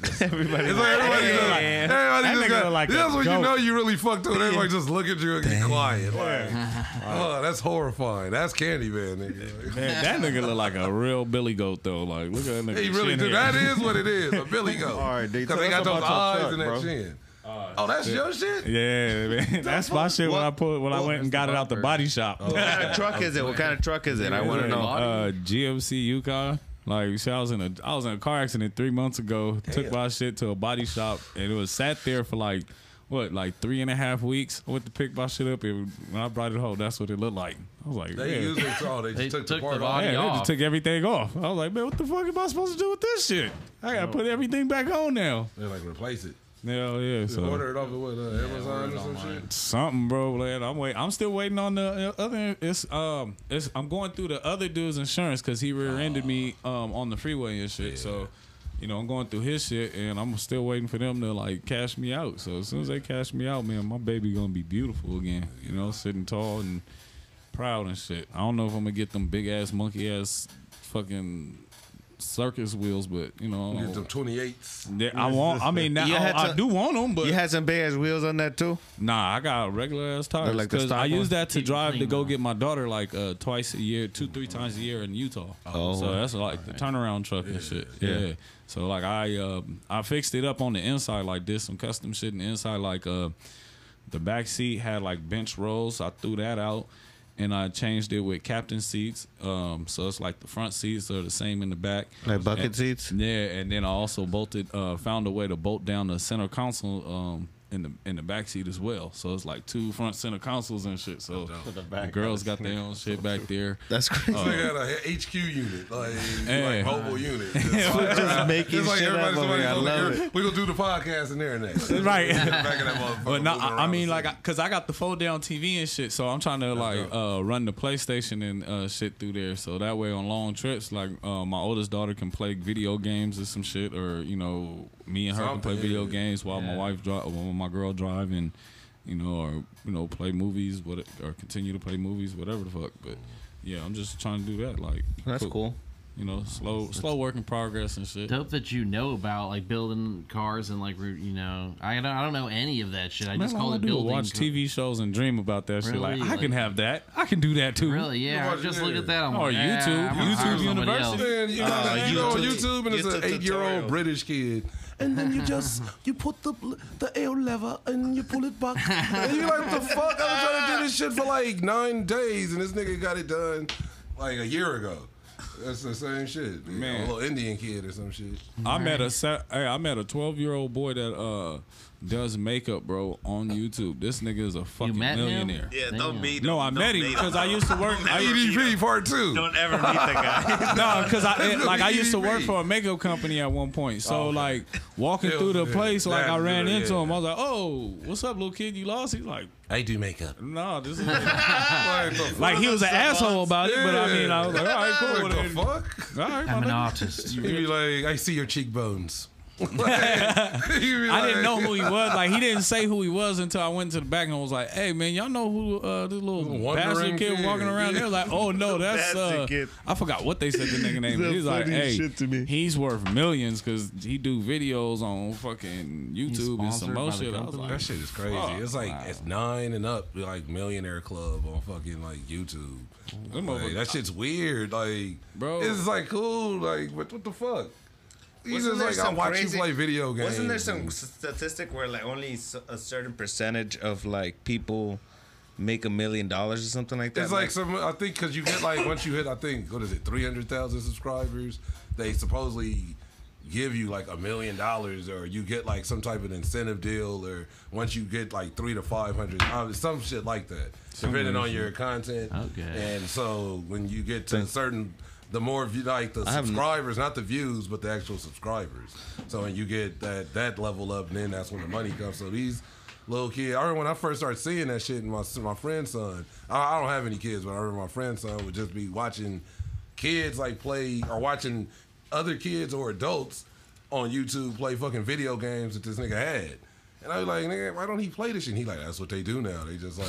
*laughs* Everybody. It's like everybody just, like, everybody That just got, like a that's when you know you really fucked up. Everybody just look at you and get quiet. Like, *laughs* oh, that's horrifying. That's Candyman, nigga. *laughs* Man, that nigga look like a real Billy Goat though. Like, look at that nigga. He really chin do. hair. That is what it is. A Billy goat. All right, D, because tell they us got those about eyes truck, and that bro. chin. Oh, that's your shit. Yeah, man. That's my shit when I put when I went and got it out the body shop. What kind of truck is it? What kind of truck is it? I want to know. Uh, GMC Yukon. Like, you see, I was in a I was in a car accident three months ago. Took my shit to a body shop, and it was sat there for like what, like three and a half weeks. I went to pick my shit up, and when I brought it home, that's what it looked like. I was like, They yeah. used it all. They, They just took, took the part the off. body Yeah, they just took everything off. I was like, man, what the fuck am I supposed to do with this shit? I gotta put everything back on now. They like replace it. Hell yeah, So, so order it off of what uh, Amazon or some shit. something, bro. Man, I'm wait. I'm still waiting on the uh, other. It's um. It's I'm going through the other dude's insurance because he rear-ended me um on the freeway and shit. So, you know, I'm going through his shit and I'm still waiting for them to like cash me out. So as soon as they cash me out, man, my baby gonna be beautiful again. You know, sitting tall and proud and shit. I don't know if I'm gonna get them big ass monkey ass fucking circus wheels, but you know, Get them 28s. I want. I mean, now You had I, I do want them, but You had some big ass wheels on that too. Nah, I got regular ass tires like because stock I use that to drive to go get my daughter like uh, twice a year, two three times a year in Utah. Oh. so that's like the turnaround truck and shit. Yeah. So like I um I fixed it up on the inside like this, some custom shit in the inside like uh the back seat had like bench rolls. I threw that out. And I changed it with captain seats, um, so it's like the front seats are the same in the back, Like bucket And- seats? yeah, and then I also bolted, uh, found a way to bolt down the center console um, in the in the back seat as well. So it's like two front center consoles and shit. So the, back girls got their own *laughs* shit back there. That's crazy. They got a HQ unit, like *laughs* Hey. like mobile unit. *laughs* Just, just making Just like shit up over somebody. I love it. we gonna do the podcast in there next. Right. Back of that motherfucker But no, I, I mean like. I, cause I got the fold down TV and shit, so I'm trying to like uh, run the PlayStation and uh, shit through there, so that way on long trips, like uh, my oldest daughter can play video games or some shit, or you know, me and her can play video games while my wife drive, while my girl drive, and you know, or you know, play movies, what, or continue to play movies, whatever the fuck. But yeah, I'm just trying to do that. Like, That's cool. You know, slow, slow work in progress and shit. Dope that you know about like building cars and like root. You know, I don't. I don't know any of that shit. I Man, just all call I it do is building. watch co- TV shows and dream about that shit. Like, Really? I can have that. I can do that too. Really? Yeah. I just look at that. I'm Or like, yeah, YouTube. I'm YouTube University. else. Man, you, Uh, know, you go on YouTube- YouTube and it's an eight-year-old. British kid, and then you just *laughs* you put the the L lever and you pull it back, and you like, what the fuck? I was trying to do this shit for like nine days, and this nigga got it done like a year ago. That's the same shit, man. Man. A little Indian kid or some shit. I met a hey, I met a 12 year old boy that uh does makeup, bro, on YouTube. This nigga is a fucking met him? millionaire. Yeah, Damn. don't meet him. No, I Don't met him because I used to work. I, EDP part two. Don't ever meet the guy. *laughs* no, because I That's like I used to work for a makeup company at one point. So Okay. like walking through the yeah. place, like I ran good, into yeah. him. I was like, "Oh, what's up, little kid? You lost?" He's like, I do makeup. "No, this is." *laughs* Like, like he was an asshole about it, but I mean, I was like, "All right, cool." What with the it." fuck? All right, I'm an artist. *laughs* He'd be like, I see your cheekbones. *laughs* I didn't know who he was. Like he didn't say who he was until I went to the back and was like, "Hey man, y'all know who uh, this little Wandering bastard kid kid, walking around?" yeah. They was like, "Oh no, *laughs* that's uh. I forgot what they said the nigga name. *laughs* The He's like, funniest "Hey, shit to me. he's worth millions because he do videos on fucking YouTube and some sponsored more shit." I was like, That shit is crazy. Fuck, it's like wow. it's nine and up, like Millionaire Club on fucking like YouTube. Like, that shit's weird. Like, Bro. it's like cool. Like, what, what the fuck? He's Wasn't just there like I some watch crazy- you play video games. Wasn't there some statistic where like only a certain percentage of like people make a million dollars or something like that? It's like some. I think because you get like once you hit, I think what is it, three hundred thousand subscribers, they supposedly give you like a million dollars, or you get like some type of incentive deal, or once you get like three to five hundred, uh, some shit like that, depending on your content. Okay. And so when you get to a certain. The more view, like the subscribers, not the views, but the actual subscribers. So when you get that that level up, then that's when the money comes. So these little kids. I remember when I first started seeing that shit. And my my friend's son. I, I don't have any kids, but I remember my friend's son would just be watching kids like play or watching other kids or adults on YouTube play fucking video games that this nigga had. And I was like, nigga, why don't he play this shit? And he like, that's what they do now. They just like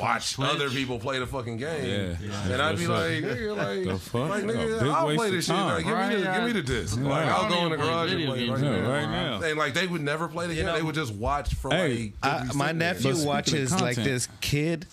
watch Twitch. other people play the fucking game. Yeah. And I'd be like, right. nigga, like, The fuck? like nigga, big I'll play of this shit. Like, give, me the, Right, give me the disc. Like, I I'll go in the garage and play it right Yeah, now. right now. And like they would never play the game. they would just watch for Hey, like. I, my nephew But speaking of watches like this kid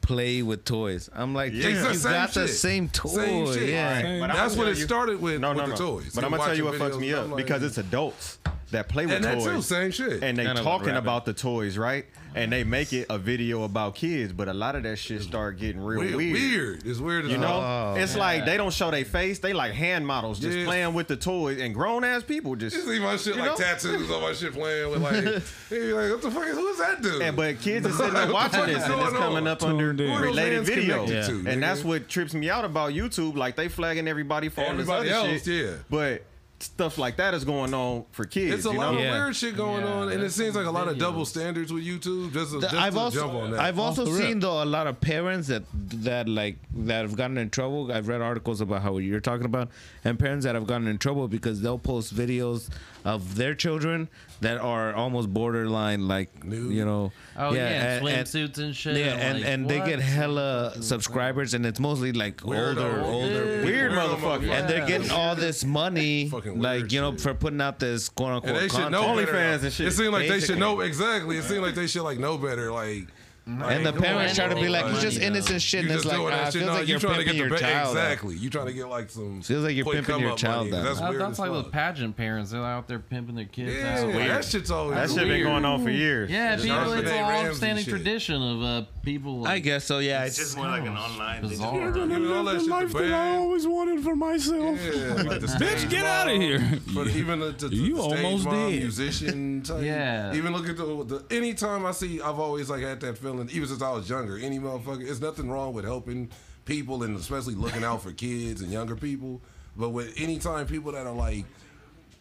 play with toys. I'm like, Yeah. dude, It's the he's same got the same toy. Same shit. Yeah. Same. But That's what it you- started with. No, no, with no. the toys. But I'm gonna tell you what fucks me up like- because it's adults that play with and that toys. too, same shit. and they None talking about the toys, right? And they make it a video about kids, but a lot of that shit start getting real weird, weird. weird. It's weird as You know, Oh, it's like they don't show their face. They like hand models just Yeah. playing with the toys, and grown ass people just. You see my shit like know? tattoos on my shit playing with like, *laughs* hey, like what the fuck is who is that dude? And but kids are sitting there *laughs* watching fuck this, and it's coming on? up under in. Who are those related video, Yeah. to, and nigga? that's what trips me out about YouTube. Like they flagging everybody for all this other else, shit. yeah. But stuff like that is going on for kids. It's a you lot know? of Yeah. weird shit going Yeah, on, and it seems like a lot of double standards with YouTube. Just, to, The- just I've to also jump on that. I've also Off seen though a lot of parents that that like that have gotten in trouble. I've read articles about how you're talking about, and parents that have gotten in trouble because they'll post videos of their children that are almost borderline like Nude. you know Oh yeah, and- and- swimsuits and shit. yeah, and, like, and they get hella subscribers, and it's mostly like older, Weirdo. older, Yeah. Weird motherfuckers motherfucker. and they're getting all this money, like you know, shit. for putting out this quote unquote And they should content. know OnlyFans better. and shit. It seemed like they should know exactly. It seemed like they should like know better. Like, and the parents try to be like, it's just innocent shit, you and it's like, doing it shit. feels No, like you you're trying to pimping get your the ba- child. out. exactly. You trying to get like some Feels like you're pimping your child money. out. That's weird. That's like those pageant parents. They're out there pimping their kids Yeah, out. that shit's always That shit been going on for years. Yeah, Just people, it's a A. Long-standing tradition of uh, people. I guess so. Yeah, it's just more like an online. they just- bizarre. Giving all that shit to band. always wanted for myself. Yeah, like the *laughs* Bitch, get mom, outta here. But even the, the, the You almost did. musician type. *laughs* Yeah. Even look at the, the anytime I see, I've always like had that feeling. Even since I was younger, any motherfucker, it's nothing wrong with helping people and especially looking out for kids and younger people. But with anytime people that are like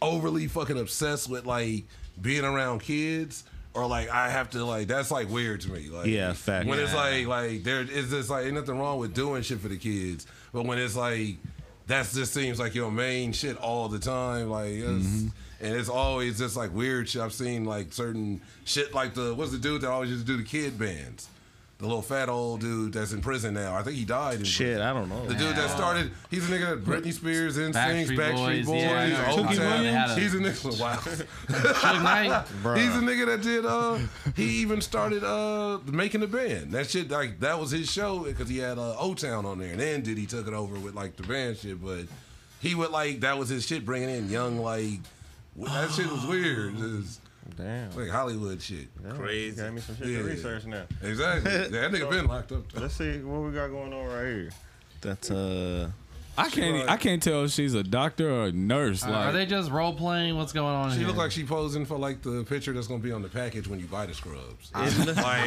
overly fucking obsessed with like being around kids. Or like I have to like that's like weird to me. Like Yeah, fact. When it's like like there is just like ain't nothing wrong with doing shit for the kids, but when it's like that's just seems like your main shit all the time, like it's, Mm-hmm. And it's always just like weird shit. I've seen like certain shit like the what's the dude that always used to do the kid bands, the little fat old dude that's in prison now. I think he died. In Shit, prison. I don't know. The dude that started, he's a nigga that Britney Spears, NSYNC, Backstreet Backstreet Boys, Boys, yeah. O Town. He's a nigga. Wow. *laughs* He's a nigga that did. Uh, he even started uh making the band. That shit like that was his show because he had uh, O Town on there, and then did he took it over with like the band shit. But he would like that was his shit, bringing in young like that shit was *gasps* weird. It's Damn. like Hollywood shit. Crazy. Got me some shit Yeah. to research now. Exactly. *laughs* that nigga been locked up. though. Let's see what we got going on right here. That's uh. I can't. I can't tell if she's a doctor or a nurse. Like, Are they just role playing? What's going on here? She here? look like she posing for like the picture that's gonna be on the package when you buy the scrubs. *laughs* like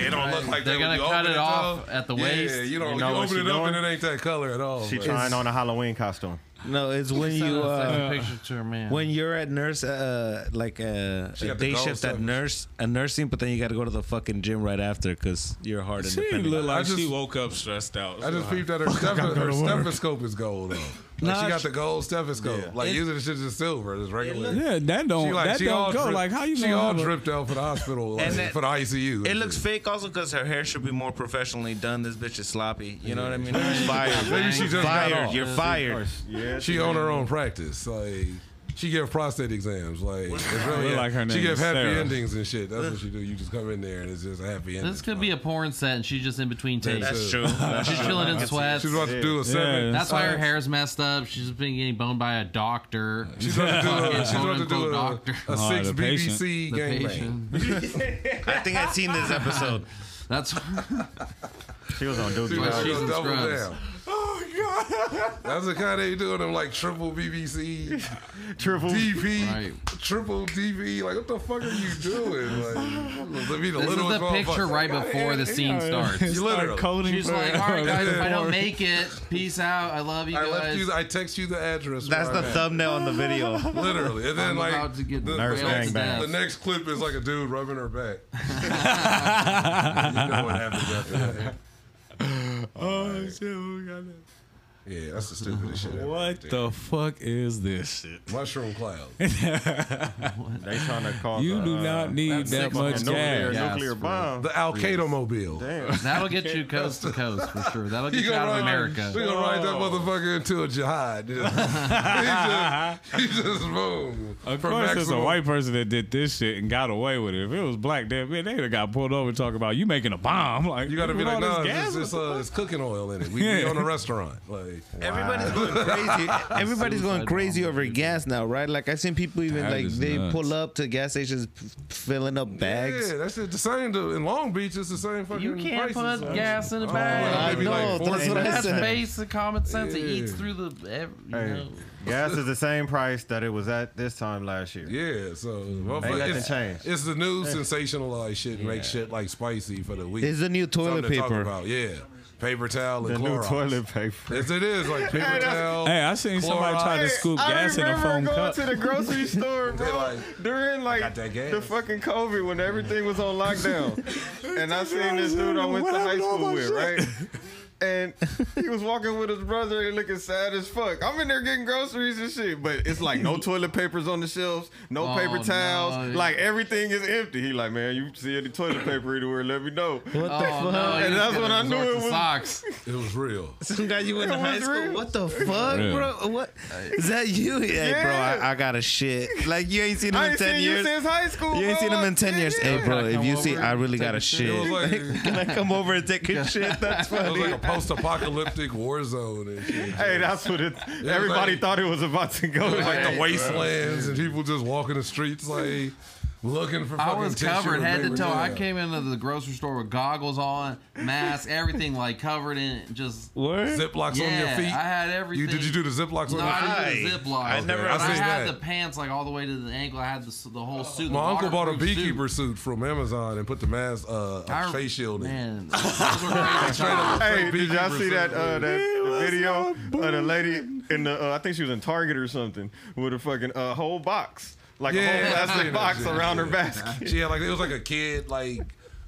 it don't look like They're that gonna cut it off though. at the waist. Yeah, you don't. You You, know what open it up and it ain't that color at all. She but- trying on a Halloween costume. No, it's when you a second uh, picture to her man. when you're at nurse uh like uh, She a got the day gold shift at stuff. nurse a nursing, but then you got to go to the fucking gym right after because you're hard she independent. look like I just- she woke up stressed out. I just peeped at her, steth- her stethoscope is gold though. Like Nah, she got the gold stethoscope. Yeah. Like It- usually the shit just silver, it's regular. yeah, that don't. She like that she don't all go. drip- like how you she gonna all have dripped out for the hospital *laughs* like, that- for the ICU. It looks fake also because her hair should be more professionally done. This bitch is sloppy. You know what I mean? *laughs* Fired. Maybe she just got fired. off. You're fired. Yeah. She own her own practice. Like she give prostate exams. Like it's really Look like her she name give is happy Sarah. endings and shit. That's what she do. You just come in there and it's just a happy ending. this could be a porn set, and she's just in between takes. That's true. That's She's chilling in sweats. She's about to do a seven. Yeah. That's why her science- hair's messed up. She's been getting boned by a doctor. She's about to do a, she's about to do a, Doctor. a Oh, six the patient. BBC The game. I think I've seen this episode. That's She was on Doogie. She was Well, Howser. she's in double Scrubs. down. That's the kind they doing them like triple BBC, Triple. DP, Right. triple DV. Like what the fuck are you doing? Like, let me the this is littlest the picture motherfucker. right before the scene starts. You literally. coding She's like, all right, guys, if I don't *laughs* make it, peace out. I love you I guys. left you. I text you the address. That's the I'm thumbnail on the video. Literally, and then I'm like about to get the, Nurse railed to gangbang. the next clip is like a dude rubbing her back. *laughs* you know what happens after that. *laughs* Oh shit, we got that. Yeah, that's the stupidest shit. ever What there. the fuck is this shit? mushroom cloud? *laughs* They trying to cause You a, do uh, not need that's that much months. nuclear, gas. Gas nuclear bomb. The Al Qaeda mobile. Damn. *laughs* That'll get you *laughs* coast to coast for sure. That'll get you, gonna out of ride- America. We gonna ride that motherfucker into a jihad. he just, he just boom. Of For course, it's a white person that did this shit and got away with it. If it was black, then man, they'd have got pulled over talking about you making a bomb. Like You gotta be like, no, this it's, gas it's, uh, it's cooking oil in it. We, we Yeah. on a restaurant. Like, Everybody's *laughs* going crazy. Everybody's going crazy over gas now, right? Like I seen people even That like is they nuts. pull up to gas stations f- filling up bags. yeah, that's it. The same to, in Long Beach. It's the same fucking. You can't prices. put gas in a Oh, bag. well, I maybe know, like that's 40 what I That's said. basic common sense. It Yeah. eats through the. Every, you Hey, know. gas is the *laughs* same price that it was at this time last year. Yeah, so well, Ain't nothing it's, changed. it's the new *laughs* sensationalized shit and make shit like spicy for the week. It's the new toilet Something to talk paper. About. Yeah, paper towel The and new toilet paper. Yes, it is like paper towel. Hey, I seen somebody Clorox. try to scoop I gas in a remember foam going cup. to the grocery *laughs* store, bro, like, during like got that gas. the fucking COVID when everything was on lockdown, *laughs* and I seen this dude I went to high school with, right? *laughs* And he *laughs* was walking with his brother and looking sad as fuck. I'm in there getting groceries and shit, but it's like no *laughs* toilet papers on the shelves, no Oh, paper towels, no. like everything is empty. He like, man, you see any toilet paper anywhere? Let me know. What the Oh, fuck? no, And that's gonna when I knew resort it was- socks. it was real. *laughs* Some guy you went to high school. real. What the fuck, Real. bro? What is that you? Hey, bro, I, I got a shit. Like you ain't seen him I in ten seen years. you since high school. You ain't bro. seen him in ten years. Hey, bro, if you see, I really got a a shit? shit. It was like Can I come over and take a shit? That's funny. Like post-apocalyptic war zone and shit. Hey, that's what it. Everybody like- thought it was about to go. Was like the wastelands and people just walking the streets like looking for I was covered and head to paper toe. I came into the grocery store with goggles on, mask, everything like covered in just. Word? Ziplocs Yeah, on your feet. I had everything. You did you do the Ziplocs on No, your feet? I did the Ziploc. I never- But I I had that. the pants like all the way to the ankle. I had the, the whole suit. My uncle bought a beekeeper suit from Amazon and put the mask, uh, I- a face shield in. Man, those were crazy Straight up. times. Hey, did y'all see that uh, that video of the lady in the? Uh, I think she was in Target or something with a fucking uh, whole box, like Yeah, a I whole plastic box shit. around her basket. She had like it was like a kid like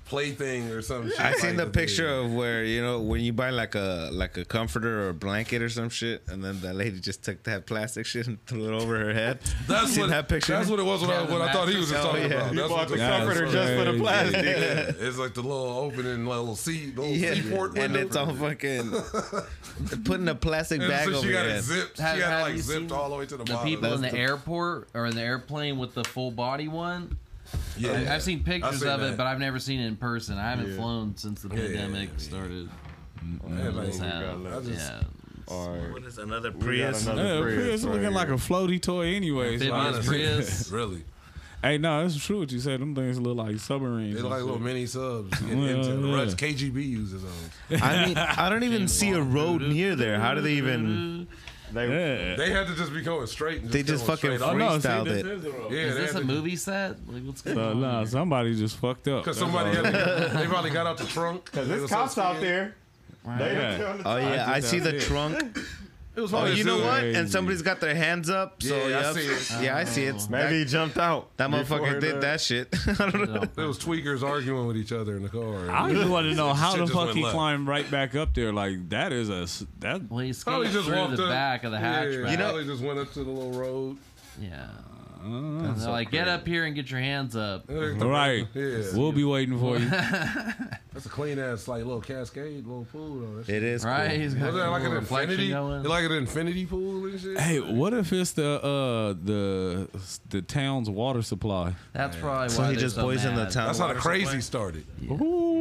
plaything or some shit. I seen like the picture they- of where you know when you buy like a like a comforter or a blanket or some shit, and then the lady just took that plastic shit and threw it over her head. *laughs* That's seen what that picture. That's what it was. What, I, Yeah, the what I thought he was just talking Oh, yeah. about. You That's bought what the the That's comforter just for the plastic. Yeah, *laughs* it's like the little opening, little seat, little yeah, seaport and it's all fucking *laughs* putting a plastic And bag so over she your got it head. zipped. Have- she got have it like zipped all the way to the, The bottom. people in the the- airport or in the airplane with the full body one. Yeah, I- I've seen pictures seen of that. it, but I've never seen it in person. I haven't Yeah. flown since the pandemic yeah, yeah. started. Mm, mm, yeah, like, It's just- yeah. All right. What is another We got Prius? another Yeah, Prius Prius right looking here. like a floaty toy, anyways. Amphibious Like, Prius. *laughs* really. hey, no, it's true what you said. Them things look like submarines. They look like shit. little mini subs. You *laughs* Yeah, the yeah. rest KGB uses those. I mean, I don't even see a road near there. How do they even? They, Yeah. They had to just be going straight. And just They just fucking straight Oh no, see, freestyled this it. is the road. Yeah, Is this a to- movie set? Like what's going So, on? nah, somebody just fucked up. Because somebody had to, they probably got out the trunk. Cause They there's was so cops out there. They Yeah. done Oh yeah, I just see the trunk. It was Oh, you know what? And somebody's got their hands up. So Yeah, I yep. see it. Yeah, I see it. Maybe he that, jumped out. that motherfucker did that shit. *laughs* I don't know. There was tweakers arguing with each other in the car. I just want to know *laughs* how Shit the just fuck went he left. climbed right back up there. Like that is a s- that. Well, he Probably escaped just through walked the up. back of the Yeah, hatchback. you know, they just went up to the little road. yeah. Uh, And they're like, get up here and get your hands up. right. Yeah. We'll be waiting for you. *laughs* That's a clean ass like little cascade, little pool though. It is Right? Cool. He's got Was that like an infinity? going. Like an infinity pool and shit? hey, what if it's the uh the the town's water supply? That's probably So why he just so poisoned the town. That's how the crazy supply? started. Ooh.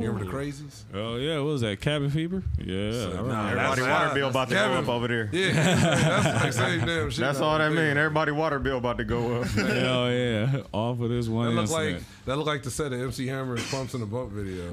You remember the crazies? Oh yeah, what was that cabin fever? Yeah. I remember. Nah, Everybody that's- water bill about to go up over there. Yeah, that's like same damn shit. *laughs* That's all that mean. Everybody water bill about to go up. *laughs* Hell yeah! Off of this one looked incident. like that looked like the set of MC Hammer's Pumps and a Bump video. *laughs*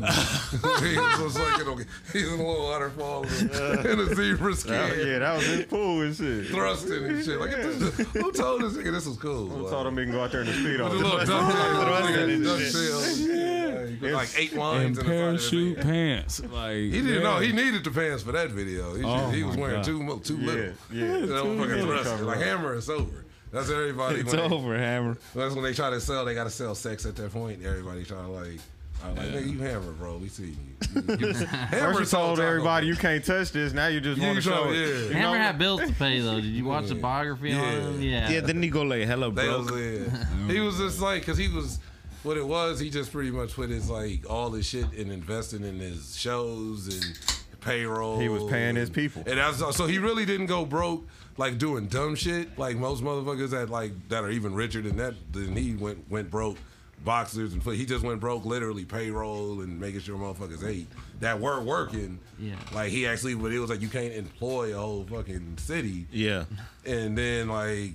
he was like, you know, he's in a little waterfall in a zebra skin, yeah, that was his pool and shit. thrusting and shit. Like, who told this nigga this was cool? Who Like, told him he can go out there in the speed with a little off? ducktail, ducktail. Like eight and lines in the front of the parachute video. pants. Like He didn't know he needed the pants for that video. He, should- Oh he was wearing God. too mo- too Yeah, little. yeah. That motherfucker little thrusting. Like. Hammer is over. That's everybody. It's when they- over, Hammer. That's when they try to sell. They got to sell sex at that point. Everybody trying to like I was like, nigga, you hammer, bro. We see you. *laughs* you First hammer you told everybody you can't touch this. Now you just Yeah, want to show it. yeah. You Hammer know? had bills to pay though. Did you watch the Yeah. biography on Yeah. him? Yeah. Yeah, didn't he go like "Hello, That was broke? it. He was just like, cause he was, what it was, he just pretty much put his like all his shit and investing in his shows and payroll. He was paying his people. and that's so he really didn't go broke like doing dumb shit like most motherfuckers that like that are even richer than that. Than he went went broke. Boxers and foot. He just went broke, literally payroll and making sure motherfuckers ate that were working. Yeah. Like he actually, but it was like you can't employ a whole fucking city Yeah. and then like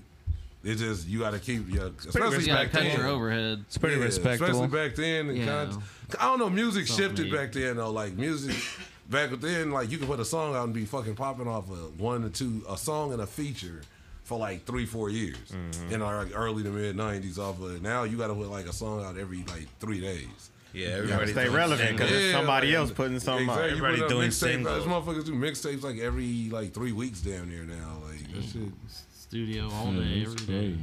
it just you got to keep your especially You back cut then. your overhead. It's pretty Yeah, respectable. especially back then. and Yeah. con- I don't know. Music shifted Self-made. back then though. Like music *coughs* back then, like you could put a song out and be fucking popping off of one or two a song and a feature for like three four years Mm-hmm. in our like, early to mid nineties off of it. Now you got to put like a song out every like three days. Yeah, You gotta everybody stay relevant because Yeah, somebody like, else putting something exactly. out. Everybody doing mixtape- singles. Those motherfuckers do mixtapes like every like three weeks down there now. Like that shit. Studio all Yeah, day, it's every day. crazy.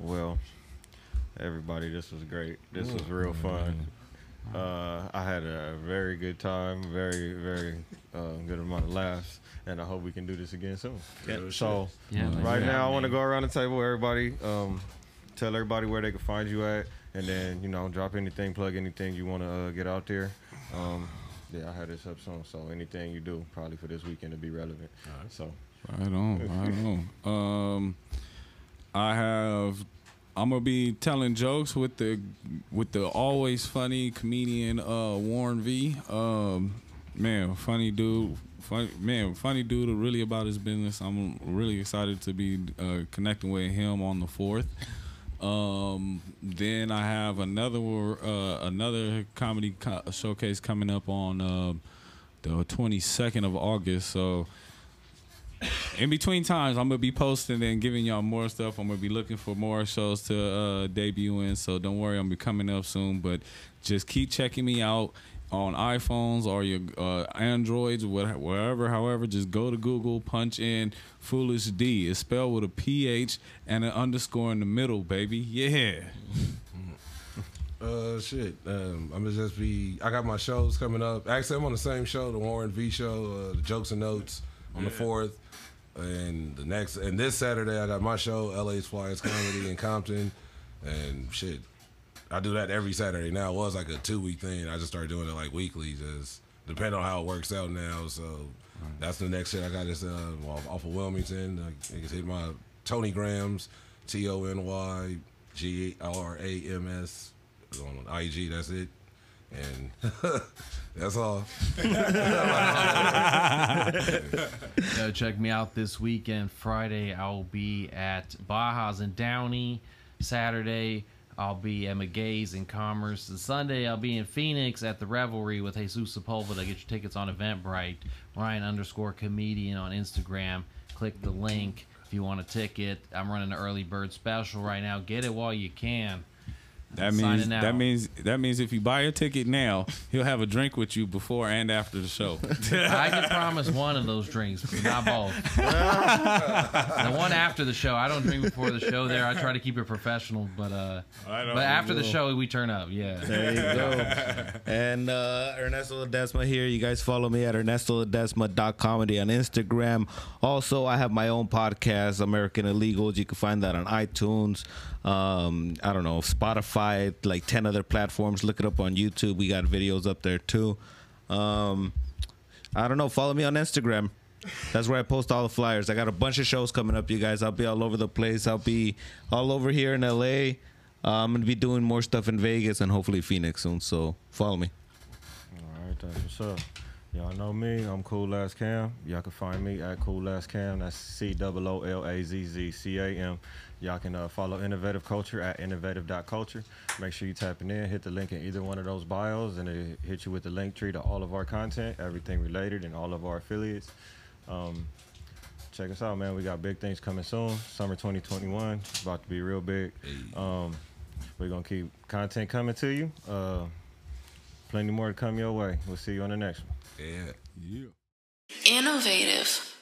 Well, everybody, this was great. This was real fun. Uh, I had a very good time, very, very uh, good amount of laughs, and I hope we can do this again soon. Yeah. So, Yeah, right for now, I want to go around the table, everybody. Um, tell everybody where they can find you at, and then you know, drop anything, plug anything you want to uh, get out there. Um, yeah, I had this up soon, so anything you do, probably for this weekend, to be relevant. So, Right on, right on. Um, I have. I'm gonna be telling jokes with the with the always funny comedian uh, Warren V. Um, man, funny dude. Funny man, funny dude. Really about his business. I'm really excited to be uh, connecting with him on the fourth. Um, then I have another uh, another comedy co- showcase coming up on uh, the 22nd of August. So in between times, I'm gonna be posting and giving y'all more stuff. I'm gonna be looking for more shows to uh, debut in. So don't worry, I'm be coming up soon. But just keep checking me out on iPhones or your uh, Androids, what- wherever. However, just go to Google, punch in "Phoolish Dee." It's spelled with a PH and an underscore in the middle, baby. Yeah. *laughs* Uh, shit. Um, I'm gonna just be. I got my shows coming up. Actually, I'm on the same show, the Warren V show, uh, the Jokes and Notes, on the fourth, and the next. And this Saturday, I got my show, LA's Flyers Comedy in Compton, and shit. I do that every Saturday now. It was like a two week thing. I just started doing it like weekly, just depending on how it works out now. So that's the next shit I got. This uh, off, off of Wilmington. I can hit my Tony Gramz, T O N Y G R A M S on IG. That's it, and *laughs* that's all. *laughs* Go check me out this weekend. Friday, I'll be at Baja's in Downey. Saturday, I'll be at McGay's in Commerce. And Sunday, I'll be in Phoenix at the Revelry with Jesus Sepulveda. Get your tickets on Eventbrite. Ryan underscore comedian on Instagram. Click the link if you want a ticket. I'm running an early bird special right now. Get it while you can. That Signing means out. that means that means if you buy a ticket now, he'll have a drink with you before and after the show. *laughs* I can promise one of those drinks, but not both. the one after the show, I don't drink before the show. There, I try to keep it professional, but uh, but after you the show, we turn up. Yeah, There you go. and uh, Ernesto Ledezma here. You guys follow me at ernestoledezma.comedy on Instagram. Also, I have my own podcast, American Illegals. You can find that on iTunes. Um, I don't know, Spotify, like 10 other platforms. Look it up on YouTube. We got videos up there too. Um, I don't know. Follow me on Instagram. That's where I post all the flyers. I got a bunch of shows coming up, you guys. I'll be all over the place. I'll be all over here in LA. Uh, I'm gonna be doing more stuff in Vegas and hopefully Phoenix soon. So follow me. All right, that's what's up. Y'all know me. I'm Coolazzcam. Y'all can find me at Coolazzcam. That's C O O L A Z Z C A M. Y'all can uh, follow Innovative Culture at innovative.culture. Make sure you tapping in. Hit the link in either one of those bios, and it hit you with the link tree to all of our content, everything related, and all of our affiliates. Um, check us out, man. We got big things coming soon. Summer 2021. It's about to be real big. Um, we're gonna keep content coming to you. Uh, plenty more to come your way. We'll see you on the next one. Yeah. Yeah. Innovative.